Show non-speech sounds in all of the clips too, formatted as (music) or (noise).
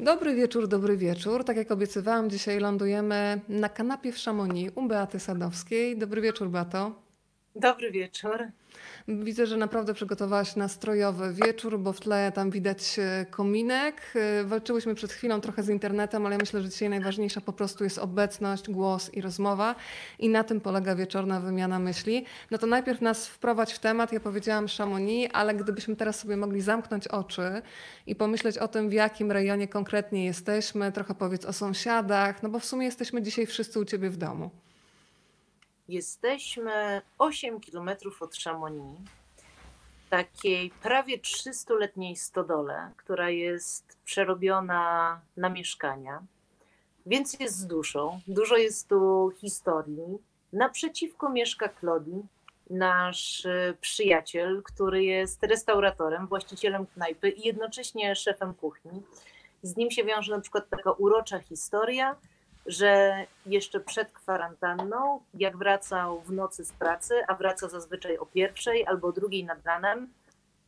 Dobry wieczór, dobry wieczór. Tak jak obiecywałam, dzisiaj lądujemy na kanapie w Szamonii u Beaty Sadowskiej. Dobry wieczór, Beato. Dobry wieczór. Widzę, że naprawdę przygotowałaś nastrojowy wieczór, bo w tle tam widać e, kominek. E, walczyłyśmy przed chwilą trochę z internetem, ale ja myślę, że dzisiaj najważniejsza po prostu jest obecność, głos i rozmowa. I na tym polega wieczorna wymiana myśli. No to najpierw nas wprowadź w temat. Ja powiedziałam Chamonix, ale gdybyśmy teraz sobie mogli zamknąć oczy i pomyśleć o tym, w jakim rejonie konkretnie jesteśmy, trochę powiedz o sąsiadach, no bo w sumie jesteśmy dzisiaj wszyscy u ciebie w domu. Jesteśmy 8 kilometrów od Chamonix, takiej prawie 300-letniej stodole, która jest przerobiona na mieszkania, więc jest z duszą. Dużo jest tu historii. Naprzeciwko mieszka Claudie, nasz y, przyjaciel, który jest restauratorem, właścicielem knajpy i jednocześnie szefem kuchni. Z nim się wiąże na przykład taka urocza historia, że jeszcze przed kwarantanną, jak wracał w nocy z pracy, a wraca zazwyczaj o pierwszej albo drugiej nad ranem,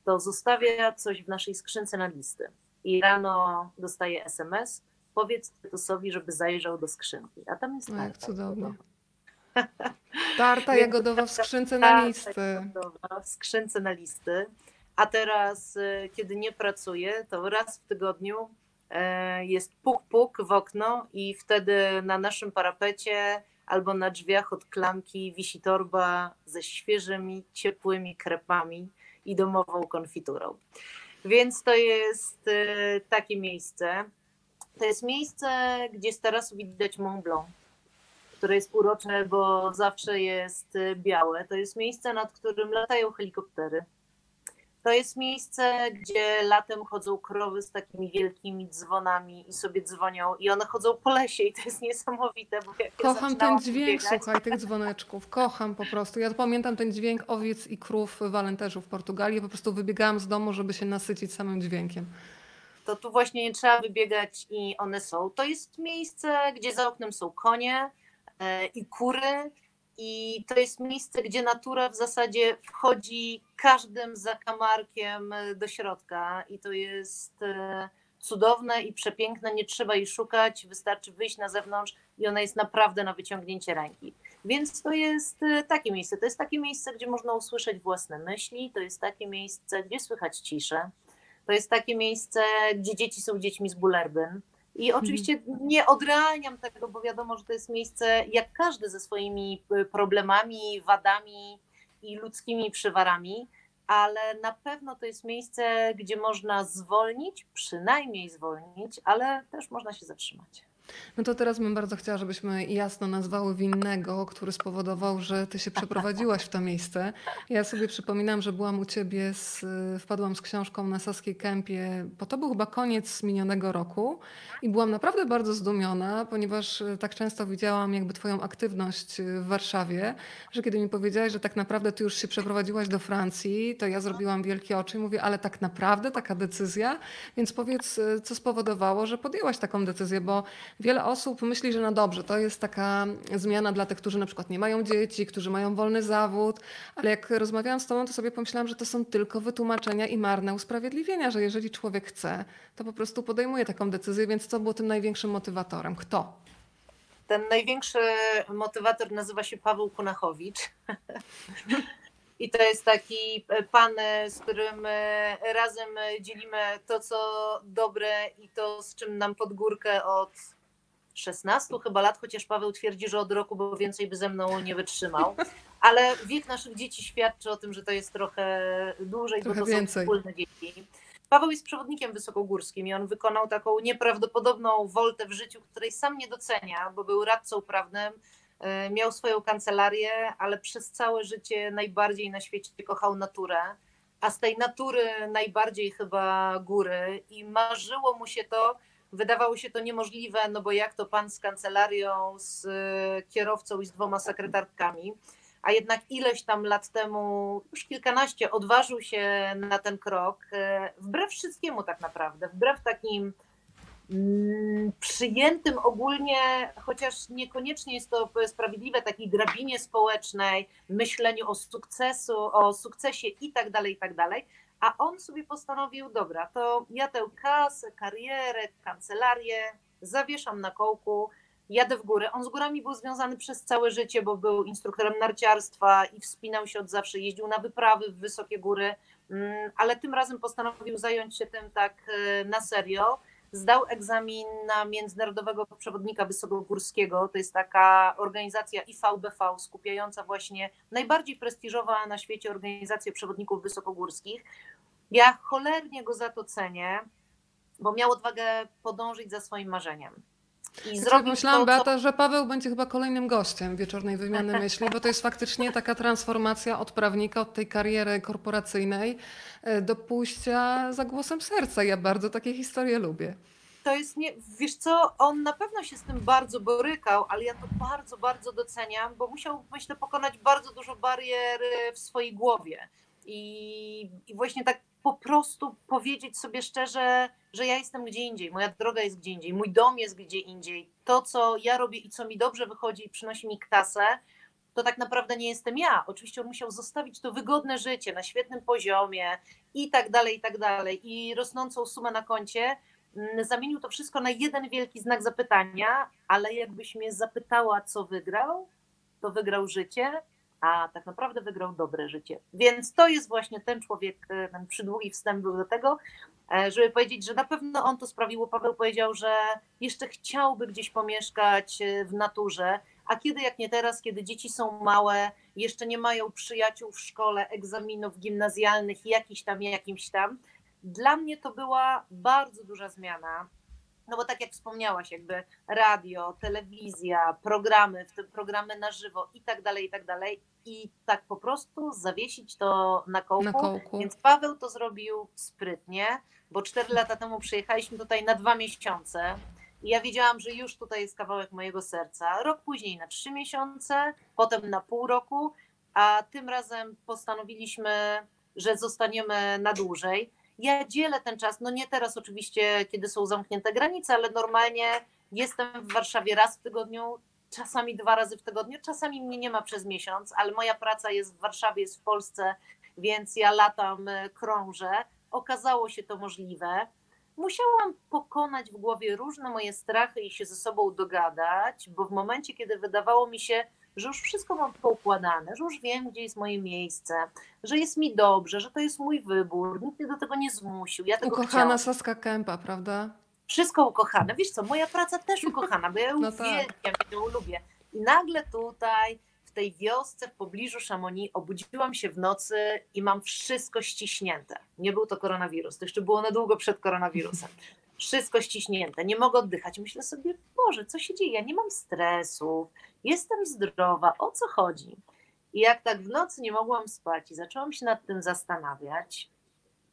to zostawia coś w naszej skrzynce na listy. I rano dostaje SMS, powiedz Tytusowi, żeby zajrzał do skrzynki. A tam jest no, Jak cudownie. (laughs) Tarta jagodowa w skrzynce na listy. w skrzynce na listy. A teraz, y, kiedy nie pracuje, to raz w tygodniu jest puk-puk w okno i wtedy na naszym parapecie albo na drzwiach od klamki wisi torba ze świeżymi, ciepłymi krepami i domową konfiturą. Więc to jest e, takie miejsce. To jest miejsce, gdzie z tarasu widać Mont Blanc, które jest urocze, bo zawsze jest e, białe. To jest miejsce, nad którym latają helikoptery to jest miejsce, gdzie latem chodzą krowy z takimi wielkimi dzwonami i sobie dzwonią i one chodzą po lesie i to jest niesamowite. Bo jak Kocham ja ten dźwięk, biegać... słuchaj, tych dzwoneczków. Kocham po prostu. Ja pamiętam ten dźwięk owiec i krów w Walenterzu w Portugalii. Po prostu wybiegałam z domu, żeby się nasycić samym dźwiękiem. To tu właśnie nie trzeba wybiegać i one są. To jest miejsce, gdzie za oknem są konie e, i kury i to jest miejsce, gdzie natura w zasadzie wchodzi każdym zakamarkiem do środka i to jest e, cudowne i przepiękne, nie trzeba jej szukać, wystarczy wyjść na zewnątrz i ona jest naprawdę na wyciągnięcie ręki. Więc to jest e, takie miejsce. To jest takie miejsce, gdzie można usłyszeć własne myśli, to jest takie miejsce, gdzie słychać ciszę. To jest takie miejsce, gdzie dzieci są dziećmi z Bullerbyn i mhm. oczywiście nie odrealniam tego, bo wiadomo, że to jest miejsce, jak każdy ze swoimi y, problemami, wadami i ludzkimi przywarami, ale na pewno to jest miejsce, gdzie można zwolnić, przynajmniej zwolnić, ale też można się zatrzymać. No to teraz bym bardzo chciała, żebyśmy jasno nazwały winnego, który spowodował, że ty się przeprowadziłaś w to miejsce. Ja sobie przypominam, że byłam u ciebie, z, wpadłam z książką na Saskiej Kępie, bo to był chyba koniec minionego roku i byłam naprawdę bardzo zdumiona, ponieważ e, tak często widziałam jakby twoją aktywność e, w Warszawie, że kiedy mi powiedziałaś, że tak naprawdę ty już się przeprowadziłaś do Francji, to ja zrobiłam wielkie oczy i mówię, ale tak naprawdę taka decyzja? Więc powiedz, e, co spowodowało, że podjęłaś taką decyzję, bo wiele osób myśli, że no dobrze, to jest taka zmiana dla tych, którzy na przykład nie mają dzieci, którzy mają wolny zawód, ale jak rozmawiałam z tobą, to sobie pomyślałam, że to są tylko wytłumaczenia i marne usprawiedliwienia, że jeżeli człowiek chce, to po prostu podejmuje taką decyzję, więc co było tym największym motywatorem? Kto? Ten największy motywator nazywa się Paweł Kunachowicz. (laughs) I to jest taki pan, z którym razem dzielimy to, co dobre i to, z czym nam pod górkę od 16 chyba lat, chociaż Paweł twierdzi, że od roku, bo więcej by ze mną nie wytrzymał. Ale wiek naszych dzieci świadczy o tym, że to jest trochę dłużej, trochę bo to więcej. są wspólne dzieci. Paweł jest przewodnikiem wysokogórskim i on wykonał taką nieprawdopodobną woltę w życiu, której sam nie docenia, bo był radcą prawnym, e, miał swoją kancelarię, ale przez całe życie najbardziej na świecie kochał naturę, a z tej natury najbardziej chyba góry i marzyło mu się to, Wydawało się to niemożliwe, no bo jak to pan z kancelarią, z e, kierowcą i z dwoma sekretarkami, a jednak ileś tam lat temu, już kilkanaście, odważył się na ten krok, e, wbrew wszystkiemu tak naprawdę, wbrew takim mm, przyjętym ogólnie, chociaż niekoniecznie jest to sprawiedliwe, takiej drabinie społecznej, myśleniu o sukcesu, o sukcesie i tak dalej, i tak dalej, A on sobie postanowił, dobra, to ja tę kasę, karierę, kancelarię zawieszam na kołku, jadę w górę. On z górami był związany przez całe życie, bo był instruktorem narciarstwa i wspinał się od zawsze, jeździł na wyprawy w wysokie góry, mm, ale tym razem postanowił zająć się tym tak e, na serio. Zdał egzamin na międzynarodowego przewodnika wysokogórskiego. To jest taka organizacja IVBV, skupiająca właśnie najbardziej prestiżowa na świecie organizację przewodników wysokogórskich. Ja cholernie go za to cenię, bo miał odwagę podążyć za swoim marzeniem. I zrobić myślałam, to, co... Beata, że Paweł będzie chyba kolejnym gościem wieczornej wymiany (laughs) myśli, bo to jest faktycznie taka transformacja od prawnika, od tej kariery korporacyjnej e, do pójścia za głosem serca. Ja bardzo takie historie lubię. To jest nie, wiesz co, on na pewno się z tym bardzo borykał, ale ja to bardzo, bardzo doceniam, bo musiał, myślę, pokonać bardzo dużo barier w swojej głowie. I, i właśnie tak po prostu powiedzieć sobie szczerze, że ja jestem gdzie indziej, moja droga jest gdzie indziej, mój dom jest gdzie indziej. To, co ja robię i co mi dobrze wychodzi i przynosi mi kasę, to tak naprawdę nie jestem ja. Oczywiście on musiał zostawić to wygodne życie na świetnym poziomie i tak dalej, i tak dalej, i rosnącą sumę na koncie. Mm, zamienił to wszystko na jeden wielki znak zapytania, ale jakbyś mnie zapytała, co wygrał, to wygrał życie, a tak naprawdę wygrał dobre życie. Więc to jest właśnie ten człowiek, e, ten przydługi wstęp był do tego, e, żeby powiedzieć, że na pewno on to sprawiło. Paweł powiedział, że jeszcze chciałby gdzieś pomieszkać e, w naturze, a kiedy jak nie teraz, kiedy dzieci są małe, jeszcze nie mają przyjaciół w szkole, egzaminów gimnazjalnych, jakiś tam, jakimś tam. Dla mnie to była bardzo duża zmiana no bo tak jak wspomniałaś, jakby radio, telewizja, programy, w tym programy na żywo i tak dalej, i tak dalej. I tak po prostu zawiesić to na kołku. na kołku. Więc Paweł to zrobił sprytnie, bo cztery lata temu przyjechaliśmy tutaj na dwa miesiące. I ja wiedziałam, że już tutaj jest kawałek mojego serca. Rok później na trzy miesiące, potem na pół roku, a tym razem postanowiliśmy, że zostaniemy na dłużej. Ja dzielę ten czas, no nie teraz oczywiście, kiedy są zamknięte granice, ale normalnie jestem w Warszawie raz w tygodniu, czasami dwa razy w tygodniu, czasami mnie nie ma przez miesiąc, ale moja praca jest w Warszawie, jest w Polsce, więc ja latam, e, krążę. Okazało się to możliwe. Musiałam pokonać w głowie różne moje strachy i się ze sobą dogadać, bo w momencie, kiedy wydawało mi się, że już wszystko mam poukładane, że już wiem, gdzie jest moje miejsce, że jest mi dobrze, że to jest mój wybór, nikt mnie do tego nie zmusił. Ja tego Ukochana chciałam. Saska Kępa, prawda? Wszystko ukochane. Wiesz co, moja praca też ukochana, bo ja ją (laughs) no tak. uwielbiam, ją lubię. I nagle tutaj, w tej wiosce w pobliżu Chamonix, obudziłam się w nocy i mam wszystko ściśnięte. Nie był to koronawirus, to jeszcze było na długo przed koronawirusem (laughs) wszystko ściśnięte, nie mogę oddychać. Myślę sobie, Boże, co się dzieje? Ja nie mam stresu, jestem zdrowa, o co chodzi? I jak tak w nocy nie mogłam spać i zaczęłam się nad tym zastanawiać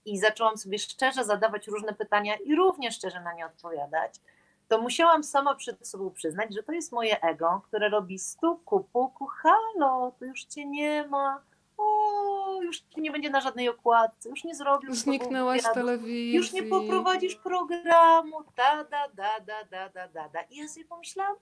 i zaczęłam sobie szczerze zadawać różne pytania i równie szczerze na nie odpowiadać, to musiałam sama przed sobą przyznać, że to jest moje ego, które robi stuku, puku, halo, to już cię nie ma, o, już nie będzie na żadnej okładce, już nie zrobisz. Zniknęłaś z telewizji. Już nie poprowadzisz programu, da, da, da, da, da, da, da, da. I ja sobie pomyślałam,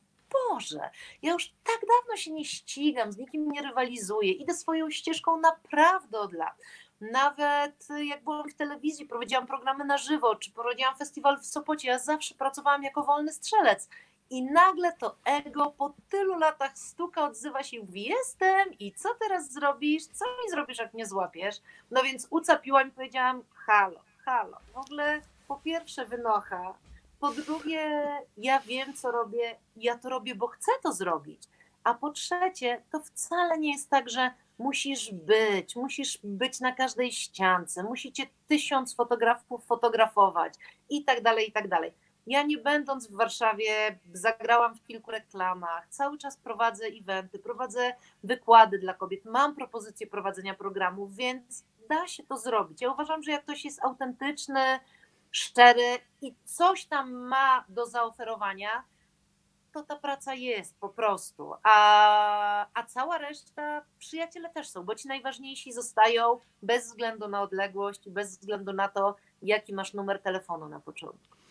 Boże, ja już tak dawno się nie ścigam, z nikim nie rywalizuję, idę swoją ścieżką naprawdę od lat. Nawet jak byłam w telewizji, prowadziłam programy na żywo, czy prowadziłam festiwal w Sopocie, ja zawsze pracowałam jako wolny strzelec. I nagle to ego po tylu latach stuka, odzywa się Jestem, i co teraz zrobisz? Co mi zrobisz, jak mnie złapiesz? No więc ucapiłam i powiedziałam: Halo, halo. W ogóle po pierwsze wynocha, po drugie, ja wiem, co robię, ja to robię, bo chcę to zrobić. A po trzecie, to wcale nie jest tak, że musisz być, musisz być na każdej ściance, musicie tysiąc fotografów fotografować i tak dalej, i tak dalej. Ja nie będąc w Warszawie, zagrałam w kilku reklamach, cały czas prowadzę eventy, prowadzę wykłady dla kobiet, mam propozycję prowadzenia programów, więc da się to zrobić. Ja uważam, że jak ktoś jest autentyczny, szczery i coś tam ma do zaoferowania, to ta praca jest po prostu. A, a cała reszta przyjaciele też są, bo ci najważniejsi zostają bez względu na odległość, bez względu na to, jaki masz numer telefonu na początku.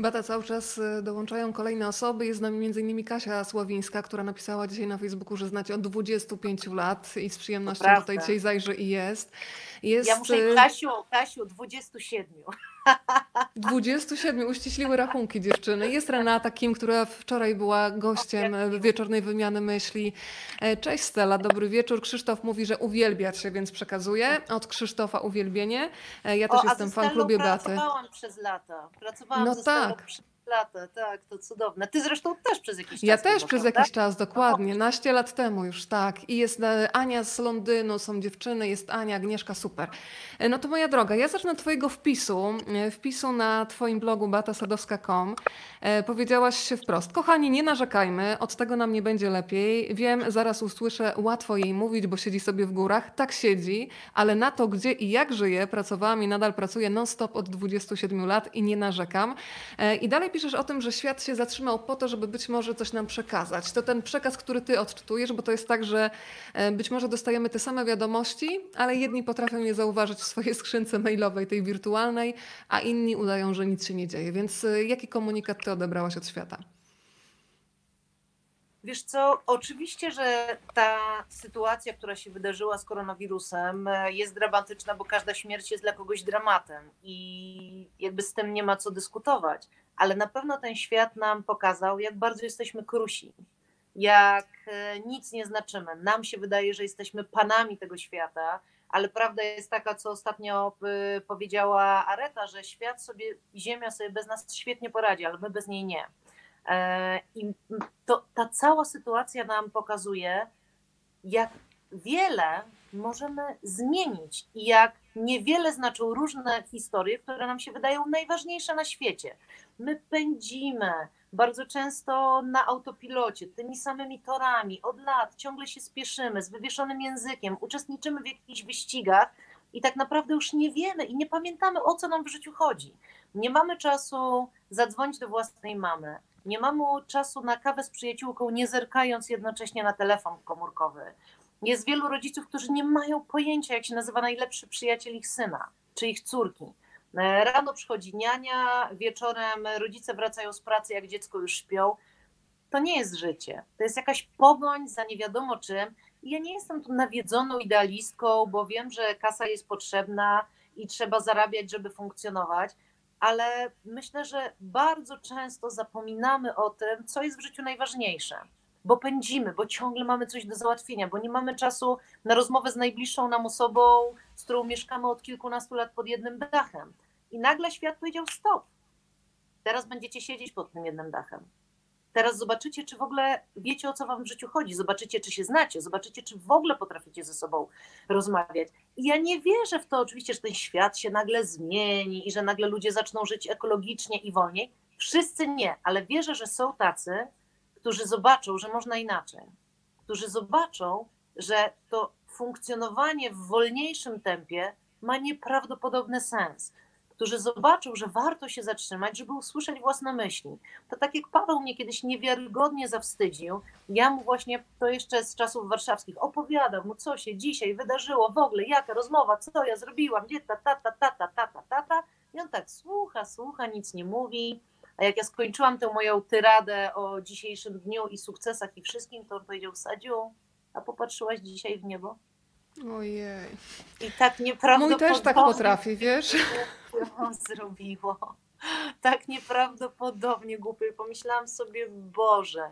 Bata, cały czas y, dołączają kolejne osoby. Jest z nami m.in. Kasia Sławińska, która napisała dzisiaj na Facebooku, że znacie od 25 lat i z przyjemnością tutaj dzisiaj zajrzy i jest. jest Ja muszę, y, Kasiu, Kasiu, 27. 27 uściśliły rachunki dziewczyny. Jest Renata Kim, która wczoraj była gościem wieczornej wymiany myśli. E, Cześć Stella, dobry wieczór. Krzysztof mówi, że uwielbia cię, więc przekazuje. Od Krzysztofa uwielbienie. E, Ja też O, jestem Stellą fanklubie Baty. Pracowałam przez lata. Pracowałam No tak. Lata, tak, to cudowne. Ty zresztą też przez jakiś Ja czas. też chyba, przez prawda? jakiś czas, dokładnie. Naście lat temu już, tak. I jest e, Ania z Londynu, są dziewczyny, jest Ania, Agnieszka, super. E, No to moja droga, ja zacznę od twojego wpisu, e, wpisu na twoim blogu batasadowska.com. Powiedziałaś się wprost, kochani, nie narzekajmy, od tego nam nie będzie lepiej. Wiem, zaraz usłyszę, łatwo jej mówić, bo siedzi sobie w górach. Tak siedzi, ale na to, gdzie i jak żyje, pracowałam i nadal pracuję non-stop od 27 lat i nie narzekam. I dalej piszesz o tym, że świat się zatrzymał po to, żeby być może coś nam przekazać. To ten przekaz, który ty odczytujesz, bo to jest tak, że e, być może dostajemy te same wiadomości, ale jedni potrafią je zauważyć w swojej skrzynce mailowej, tej wirtualnej, a inni udają, że nic się nie dzieje. Więc e, jaki komunikat ty odebrałaś od świata? Wiesz co, oczywiście, że ta sytuacja, która się wydarzyła z koronawirusem e, jest dramatyczna, bo każda śmierć jest dla kogoś dramatem i jakby z tym nie ma co dyskutować, ale na pewno ten świat nam pokazał, jak bardzo jesteśmy krusi, jak e, nic nie znaczymy. Nam się wydaje, że jesteśmy panami tego świata, ale prawda jest taka, co ostatnio e, powiedziała Areta, że świat sobie, Ziemia sobie bez nas świetnie poradzi, ale my bez niej nie. E, I to, ta cała sytuacja nam pokazuje, jak wiele możemy zmienić i jak niewiele znaczą różne historie, które nam się wydają najważniejsze na świecie. My pędzimy bardzo często na autopilocie, tymi samymi torami, od lat ciągle się spieszymy z wywieszonym językiem, uczestniczymy w jakichś wyścigach i tak naprawdę już nie wiemy i nie pamiętamy, o co nam w życiu chodzi. Nie mamy czasu zadzwonić do własnej mamy, nie mamy czasu na kawę z przyjaciółką, nie zerkając jednocześnie na telefon komórkowy. Jest wielu rodziców, którzy nie mają pojęcia, jak się nazywa najlepszy przyjaciel ich syna czy ich córki. E, Rano przychodzi niania, wieczorem rodzice wracają z pracy, jak dziecko już śpią. To nie jest życie. To jest jakaś pogoń za nie wiadomo czym. Ja nie jestem tu nawiedzoną idealistką, bo wiem, że kasa jest potrzebna i trzeba zarabiać, żeby funkcjonować ale myślę, że bardzo często zapominamy o tym, co jest w życiu najważniejsze, bo pędzimy, bo ciągle mamy coś do załatwienia, bo nie mamy czasu na rozmowę z najbliższą nam osobą, z którą mieszkamy od kilkunastu lat pod jednym dachem. I nagle świat powiedział: Stop, teraz będziecie siedzieć pod tym jednym dachem. Teraz zobaczycie, czy w ogóle wiecie, o co wam w życiu chodzi. Zobaczycie, czy się znacie, zobaczycie, czy w ogóle potraficie ze sobą rozmawiać. I ja nie wierzę w to oczywiście, że ten świat się nagle zmieni i że nagle ludzie zaczną żyć ekologicznie i wolniej. Wszyscy nie, ale wierzę, że są tacy, którzy zobaczą, że można inaczej. Którzy zobaczą, że to funkcjonowanie w wolniejszym tempie ma nieprawdopodobny sens. Którzy zobaczą, że warto się zatrzymać, żeby usłyszeć własne myśli. To tak jak Paweł mnie kiedyś niewiarygodnie zawstydził, ja mu właśnie to jeszcze z czasów warszawskich opowiadam mu, co się dzisiaj wydarzyło, w ogóle jaka rozmowa, co ja zrobiłam, gdzie ta, ta, ta, ta, ta, ta, ta, ta, ta. I on tak słucha, słucha, nic nie mówi. A jak ja skończyłam tę moją tyradę o dzisiejszym dniu i sukcesach i wszystkim, to on powiedział, Sadziu, a popatrzyłaś dzisiaj w niebo? Ojej. I tak nieprawdopodobnie... Mój też tak potrafi, wiesz? on zrobiło. Tak nieprawdopodobnie głupie. Pomyślałam sobie, Boże,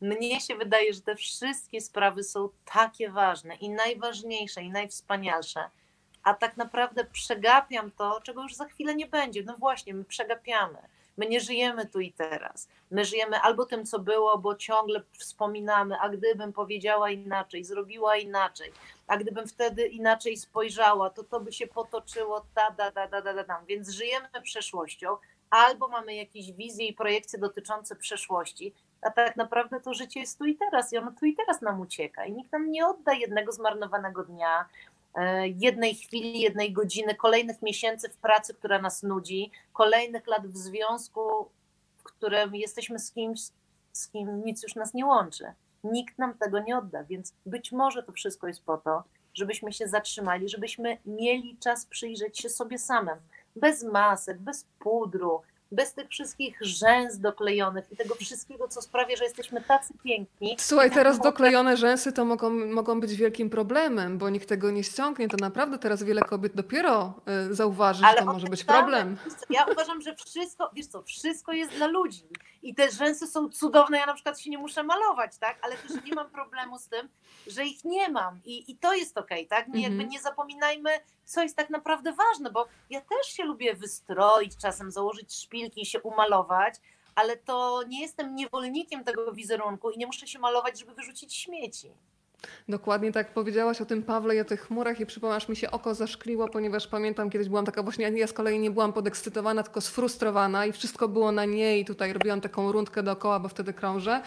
mnie się wydaje, że te wszystkie sprawy są takie ważne i najważniejsze i najwspanialsze, a tak naprawdę przegapiam to, czego już za chwilę nie będzie. No właśnie, my przegapiamy. My nie żyjemy tu i teraz. My żyjemy albo tym, co było, bo ciągle wspominamy, a gdybym powiedziała inaczej, zrobiła inaczej, a gdybym wtedy inaczej spojrzała, to to by się potoczyło ta, da, da, da, da, da, da. Więc żyjemy przeszłością, albo mamy jakieś wizje i projekcje dotyczące przeszłości, a tak naprawdę to życie jest tu i teraz i ono tu i teraz nam ucieka i nikt nam nie odda jednego zmarnowanego dnia, jednej chwili, jednej godziny, kolejnych miesięcy w pracy, która nas nudzi, kolejnych lat w związku, w którym jesteśmy z kimś, z kim nic już nas nie łączy. Nikt nam tego nie odda, więc być może to wszystko jest po to, żebyśmy się zatrzymali, żebyśmy mieli czas przyjrzeć się sobie samym, bez masek, bez pudru, bez tych wszystkich rzęs doklejonych i tego wszystkiego, co sprawia, że jesteśmy tacy piękni. Słuchaj, teraz doklejone rzęsy to mogą, mogą być wielkim problemem, bo nikt tego nie ściągnie. To naprawdę teraz wiele kobiet dopiero y, zauważy, że to może być problem. Ja uważam, że wszystko, wiesz co, wszystko jest dla ludzi i te rzęsy są cudowne, ja na przykład się nie muszę malować, tak, ale też nie mam problemu z tym, że ich nie mam i, i to jest okej, tak, nie, jakby Mhm. nie zapominajmy, co jest tak naprawdę ważne, bo ja też się lubię wystroić czasem, założyć szpilki i się umalować, ale to nie jestem niewolnikiem tego wizerunku i nie muszę się malować, żeby wyrzucić śmieci. Dokładnie tak powiedziałaś o tym Pawle i o tych chmurach i przypomniasz mi się oko zaszkliło, ponieważ pamiętam kiedyś byłam taka właśnie, ja z kolei nie byłam podekscytowana, tylko sfrustrowana i wszystko było na nie i tutaj robiłam taką rundkę dookoła, bo wtedy krążę.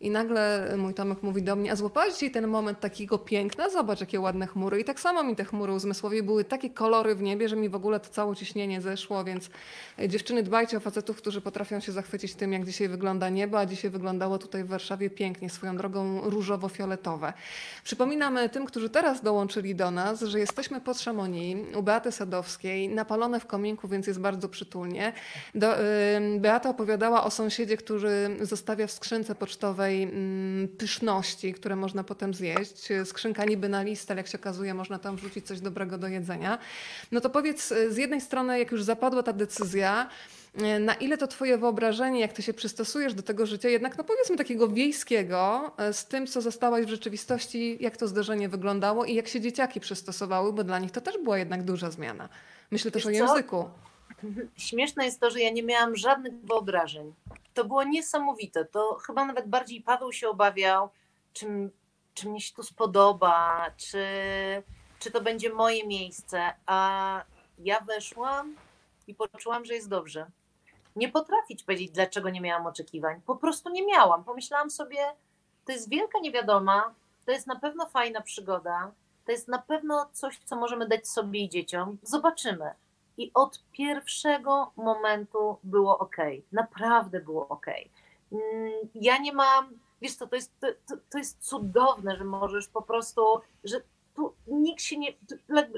I nagle mój Tomek mówi do mnie, a złapałaś dzisiaj ten moment takiego piękna? Zobacz, jakie ładne chmury. I tak samo mi te chmury uzmysłowie były takie kolory w niebie, że mi w ogóle to całe ciśnienie zeszło, więc e, dziewczyny dbajcie o facetów, którzy potrafią się zachwycić tym, jak dzisiaj wygląda niebo, a dzisiaj wyglądało tutaj w Warszawie pięknie, swoją drogą różowo-fioletowe. Przypominamy tym, którzy teraz dołączyli do nas, że jesteśmy pod Szamonii, u Beaty Sadowskiej, napalone w kominku, więc jest bardzo przytulnie. Do, ym, Beata opowiadała o sąsiedzie, który zostawia w skrzynce pocztowej ym, pyszności, które można potem zjeść. Skrzynka niby na list, ale jak się okazuje, można tam wrzucić coś dobrego do jedzenia. No to powiedz, y, z jednej strony, jak już zapadła ta decyzja, y, na ile to twoje wyobrażenie, jak ty się przystosujesz do tego życia, jednak no powiedzmy takiego wiejskiego, y, z tym, co zostałaś w rzeczywistości, jak to zdarzenie wyglądało i jak się dzieciaki przystosowały, bo dla nich to też była jednak duża zmiana. Myślę też o co? Śmieszne jest to, że ja nie miałam żadnych wyobrażeń. To było niesamowite. To chyba nawet bardziej Paweł się obawiał, czy, mnie się tu spodoba, czy, czy to będzie moje miejsce. A ja weszłam i poczułam, że jest dobrze. Nie potrafię ci powiedzieć, dlaczego nie miałam oczekiwań. Po prostu nie miałam. Pomyślałam sobie, to jest wielka niewiadoma, to jest na pewno fajna przygoda, to jest na pewno coś, co możemy dać sobie i dzieciom. Zobaczymy. I od pierwszego momentu było ok. Naprawdę było ok. Ja nie mam, wiesz co, to jest, to, to, jest cudowne, że możesz po prostu, że tu nikt się nie.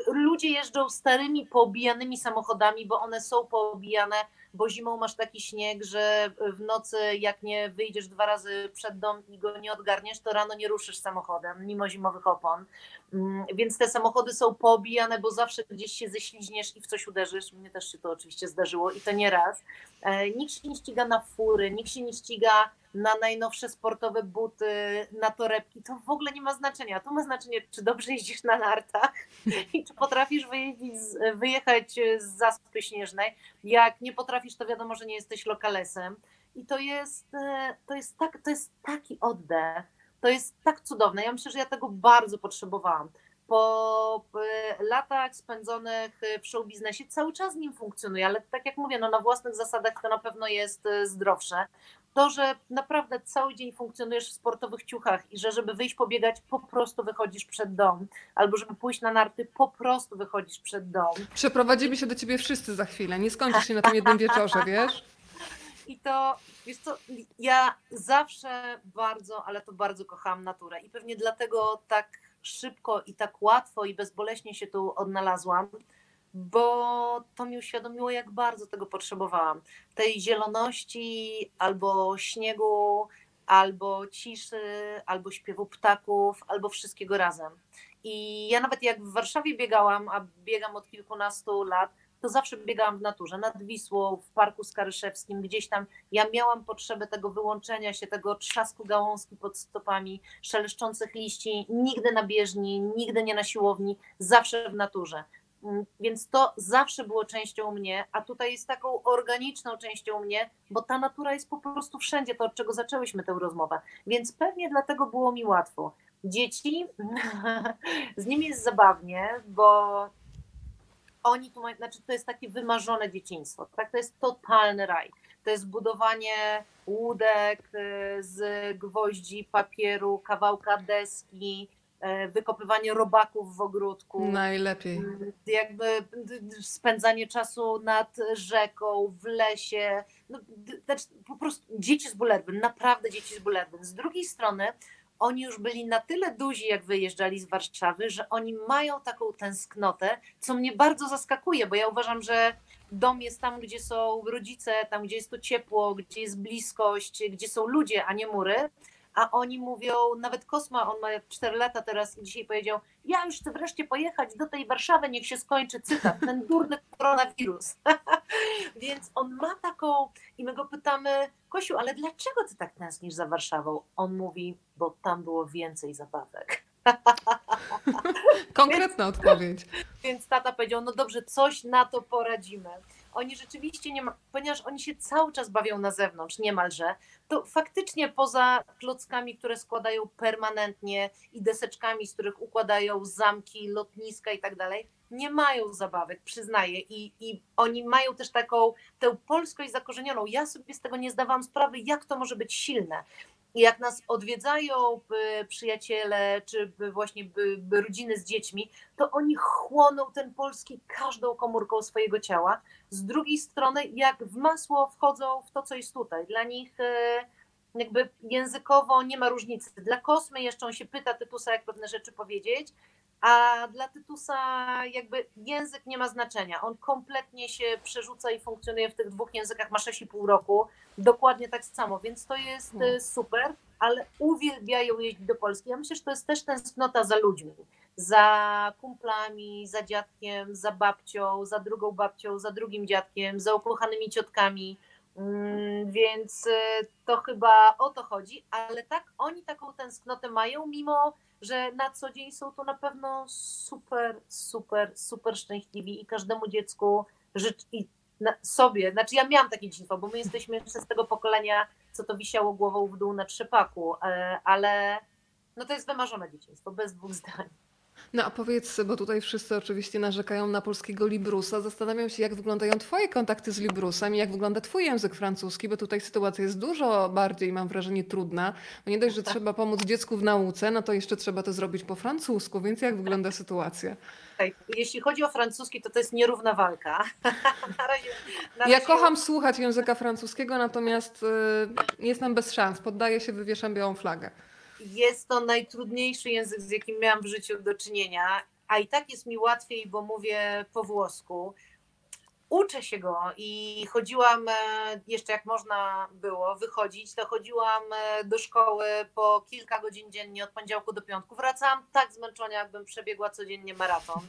Ludzie jeżdżą starymi, poobijanymi samochodami, bo one są poobijane, bo zimą masz taki śnieg, że w nocy, jak nie wyjdziesz dwa razy przed dom i go nie odgarniesz, to rano nie ruszysz samochodem, mimo zimowych opon. Mm, Więc te samochody są poobijane, bo zawsze gdzieś się ześliźniesz i w coś uderzysz. Mnie też się to oczywiście zdarzyło i to nie raz. E, Nikt się nie ściga na fury, nikt się nie ściga na najnowsze sportowe buty, na torebki. To w ogóle nie ma znaczenia. To ma znaczenie, czy dobrze jeździsz na nartach (laughs) i czy potrafisz wyjechać z zaspy śnieżnej. Jak nie potrafisz, to wiadomo, że nie jesteś lokalesem. I to jest, e, to jest, tak, to jest taki oddech. To jest tak cudowne. Ja myślę, że ja tego bardzo potrzebowałam. Po e, latach spędzonych w show biznesie cały czas nim funkcjonuje, ale tak jak mówię, no na własnych zasadach to na pewno jest e, zdrowsze. To, że naprawdę cały dzień funkcjonujesz w sportowych ciuchach i że żeby wyjść pobiegać, po prostu wychodzisz przed dom, albo żeby pójść na narty, po prostu wychodzisz przed dom. Przeprowadzimy się do ciebie wszyscy za chwilę. Nie skończysz się na tym jednym wieczorze, wiesz? I to, wiesz co, ja zawsze bardzo, ale to bardzo kocham naturę i pewnie dlatego tak szybko i tak łatwo i bezboleśnie się tu odnalazłam, bo to mi uświadomiło, jak bardzo tego potrzebowałam. Tej zieloności, albo śniegu, albo ciszy, albo śpiewu ptaków, albo wszystkiego razem. I ja nawet jak w Warszawie biegałam, a biegam od kilkunastu lat, to zawsze biegałam w naturze, nad Wisłą, w Parku Skaryszewskim, gdzieś tam. Ja miałam potrzebę tego wyłączenia się, tego trzasku gałązki pod stopami, szeleszczących liści, nigdy na bieżni, nigdy nie na siłowni, zawsze w naturze. Mm, Więc to zawsze było częścią mnie, a tutaj jest taką organiczną częścią mnie, bo ta natura jest po prostu wszędzie, to od czego zaczęłyśmy tę rozmowę. Więc pewnie dlatego było mi łatwo. Dzieci, (laughs) z nimi jest zabawnie, bo oni tu mają, znaczy to jest takie wymarzone dzieciństwo, tak? To jest totalny raj. To jest budowanie łódek y, z gwoździ, papieru, kawałka deski, wykopywanie robaków w ogródku. Najlepiej. Mm, jakby spędzanie czasu nad rzeką, w lesie. No, znaczy, po prostu dzieci z Bullerbyn, naprawdę dzieci z Bullerbyn. Z drugiej strony oni już byli na tyle duzi, jak wyjeżdżali z Warszawy, że oni mają taką tęsknotę, co mnie bardzo zaskakuje, bo ja uważam, że dom jest tam, gdzie są rodzice, tam, gdzie jest to ciepło, gdzie jest bliskość, gdzie są ludzie, a nie mury. A oni mówią, nawet Kosma, on ma 4 lata teraz i dzisiaj powiedział, ja już chcę wreszcie pojechać do tej Warszawy, niech się skończy cytat, ten durny koronawirus. (laughs) Więc on ma taką, i my go pytamy, Kosiu, ale dlaczego ty tak tęsknisz za Warszawą? On mówi, bo tam było więcej zabawek. (laughs) Konkretna odpowiedź. (laughs) Więc tata powiedział, no dobrze, coś na to poradzimy. Oni rzeczywiście nie ma, ponieważ oni się cały czas bawią na zewnątrz, niemalże, to faktycznie poza klockami, które składają permanentnie i deseczkami, z których układają zamki, lotniska i tak dalej, nie mają zabawek, przyznaję. I, I oni mają też taką tę polskość zakorzenioną. Ja sobie z tego nie zdawałam sprawy, jak to może być silne. Jak nas odwiedzają przyjaciele, czy właśnie rodziny z dziećmi, to oni chłoną ten polski każdą komórką swojego ciała. Z drugiej strony, jak w masło wchodzą w to, co jest tutaj. Dla nich y, jakby językowo nie ma różnicy. Dla Kosmy jeszcze on się pyta Tytusa, jak pewne rzeczy powiedzieć, a dla Tytusa jakby język nie ma znaczenia. On kompletnie się przerzuca i funkcjonuje w tych dwóch językach, ma 6,5 roku, dokładnie tak samo, więc to jest hmm. super, ale uwielbiają jeździć do Polski. Ja myślę, że to jest też tęsknota za ludźmi, za kumplami, za dziadkiem, za babcią, za drugą babcią, za drugim dziadkiem, za ukochanymi ciotkami, mm, więc y, to chyba o to chodzi, ale tak, oni taką tęsknotę mają, mimo że na co dzień są to na pewno super, super, super szczęśliwi i każdemu dziecku życz i sobie, znaczy ja miałam takie dzieciństwo, bo my jesteśmy jeszcze z tego pokolenia, co to wisiało głową w dół na trzepaku, e, ale no to jest wymarzone dzieciństwo, bez dwóch zdań. No a powiedz, bo tutaj wszyscy oczywiście narzekają na polskiego Librusa. Zastanawiam się, jak wyglądają Twoje kontakty z Librusem i jak wygląda Twój język francuski, bo tutaj sytuacja jest dużo bardziej, mam wrażenie, trudna. Bo nie dość, że trzeba pomóc dziecku w nauce, no to jeszcze trzeba to zrobić po francusku, więc jak wygląda sytuacja? Jeśli chodzi o francuski, to to jest nierówna walka. (laughs) na razie, na razie... Ja kocham słuchać języka francuskiego, natomiast y, jestem bez szans. Poddaję się, wywieszam białą flagę jest to najtrudniejszy język, z jakim miałam w życiu do czynienia, a i tak jest mi łatwiej, bo mówię po włosku. Uczę się go i chodziłam e, jeszcze jak można było wychodzić, to chodziłam e, do szkoły po kilka godzin dziennie od poniedziałku do piątku. Wracałam tak zmęczona, jakbym przebiegła codziennie maraton.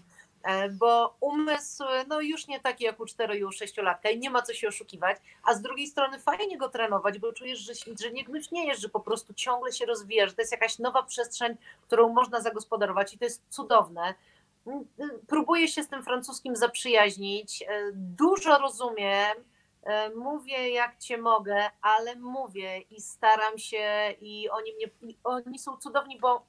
E, bo umysł no już nie taki jak u 4 i u 6 latka i nie ma co się oszukiwać, a z drugiej strony fajnie go trenować, bo czujesz, że, że nie gnuśniejesz, że po prostu ciągle się rozwijasz, że to jest jakaś nowa przestrzeń, którą można zagospodarować i to jest cudowne. Próbuję się z tym francuskim zaprzyjaźnić, e, dużo rozumiem, e, mówię jak cię mogę, ale mówię i staram się i oni mnie, oni są cudowni, bo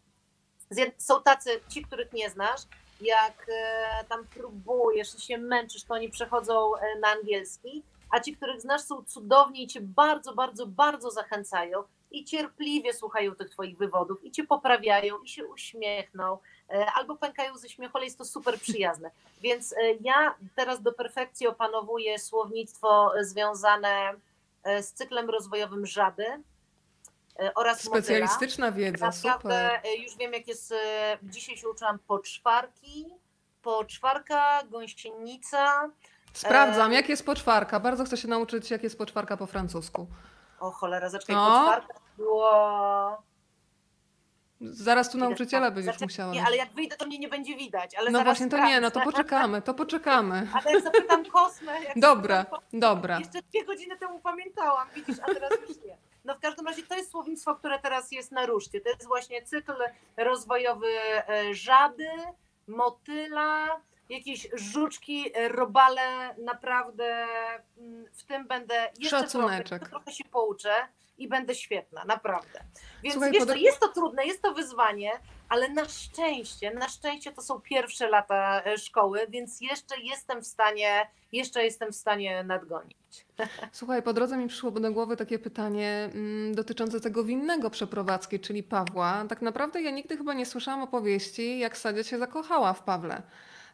są tacy, ci, których nie znasz, jak e, tam próbujesz się męczysz, to oni przechodzą e, na angielski, a ci, których znasz, są cudowni i cię bardzo, bardzo, bardzo zachęcają i cierpliwie słuchają tych twoich wywodów i cię poprawiają i się uśmiechną e, albo pękają ze śmiechu, ale jest to super przyjazne. Więc ja teraz do perfekcji opanowuję słownictwo związane z cyklem rozwojowym Żady, E, oraz Specjalistyczna wiedza, Naprawdę super. E, już wiem, jak jest. E, dzisiaj się uczyłam poczwarki, poczwarka, gąsienica. Sprawdzam, jak jest poczwarka. Bardzo chcę się nauczyć, jak jest poczwarka po francusku. O cholera, zaczekaj, o. poczwarka było... Zaraz tu nauczyciela będziesz musiała. Nie, ale jak wyjdę, to mnie nie będzie widać. Ale no właśnie, to nie, no to poczekamy, to poczekamy. (laughs) Ale jak zapytam Kosmę... dobra, zapytam, dobra. Jeszcze dwie godziny temu pamiętałam, widzisz, a teraz już nie. No w każdym razie to jest słownictwo, które teraz jest na ruszcie. To jest właśnie cykl rozwojowy e, żady, motyla, jakieś żuczki, robale. Naprawdę mm, w tym będę jeszcze Szacuneczek. trochę, trochę się pouczę i będę świetna, naprawdę. Więc Słuchaj, wiesz, pod... jest to trudne, jest to wyzwanie, ale na szczęście, na szczęście to są pierwsze lata e, szkoły, więc jeszcze jestem w stanie, jeszcze jestem w stanie nadgonić. (laughs) Słuchaj, po drodze mi przyszło do głowy takie pytanie mm, dotyczące tego winnego przeprowadzki, czyli Pawła. Tak naprawdę ja nigdy chyba nie słyszałam opowieści, jak Sadzia się zakochała w Pawle.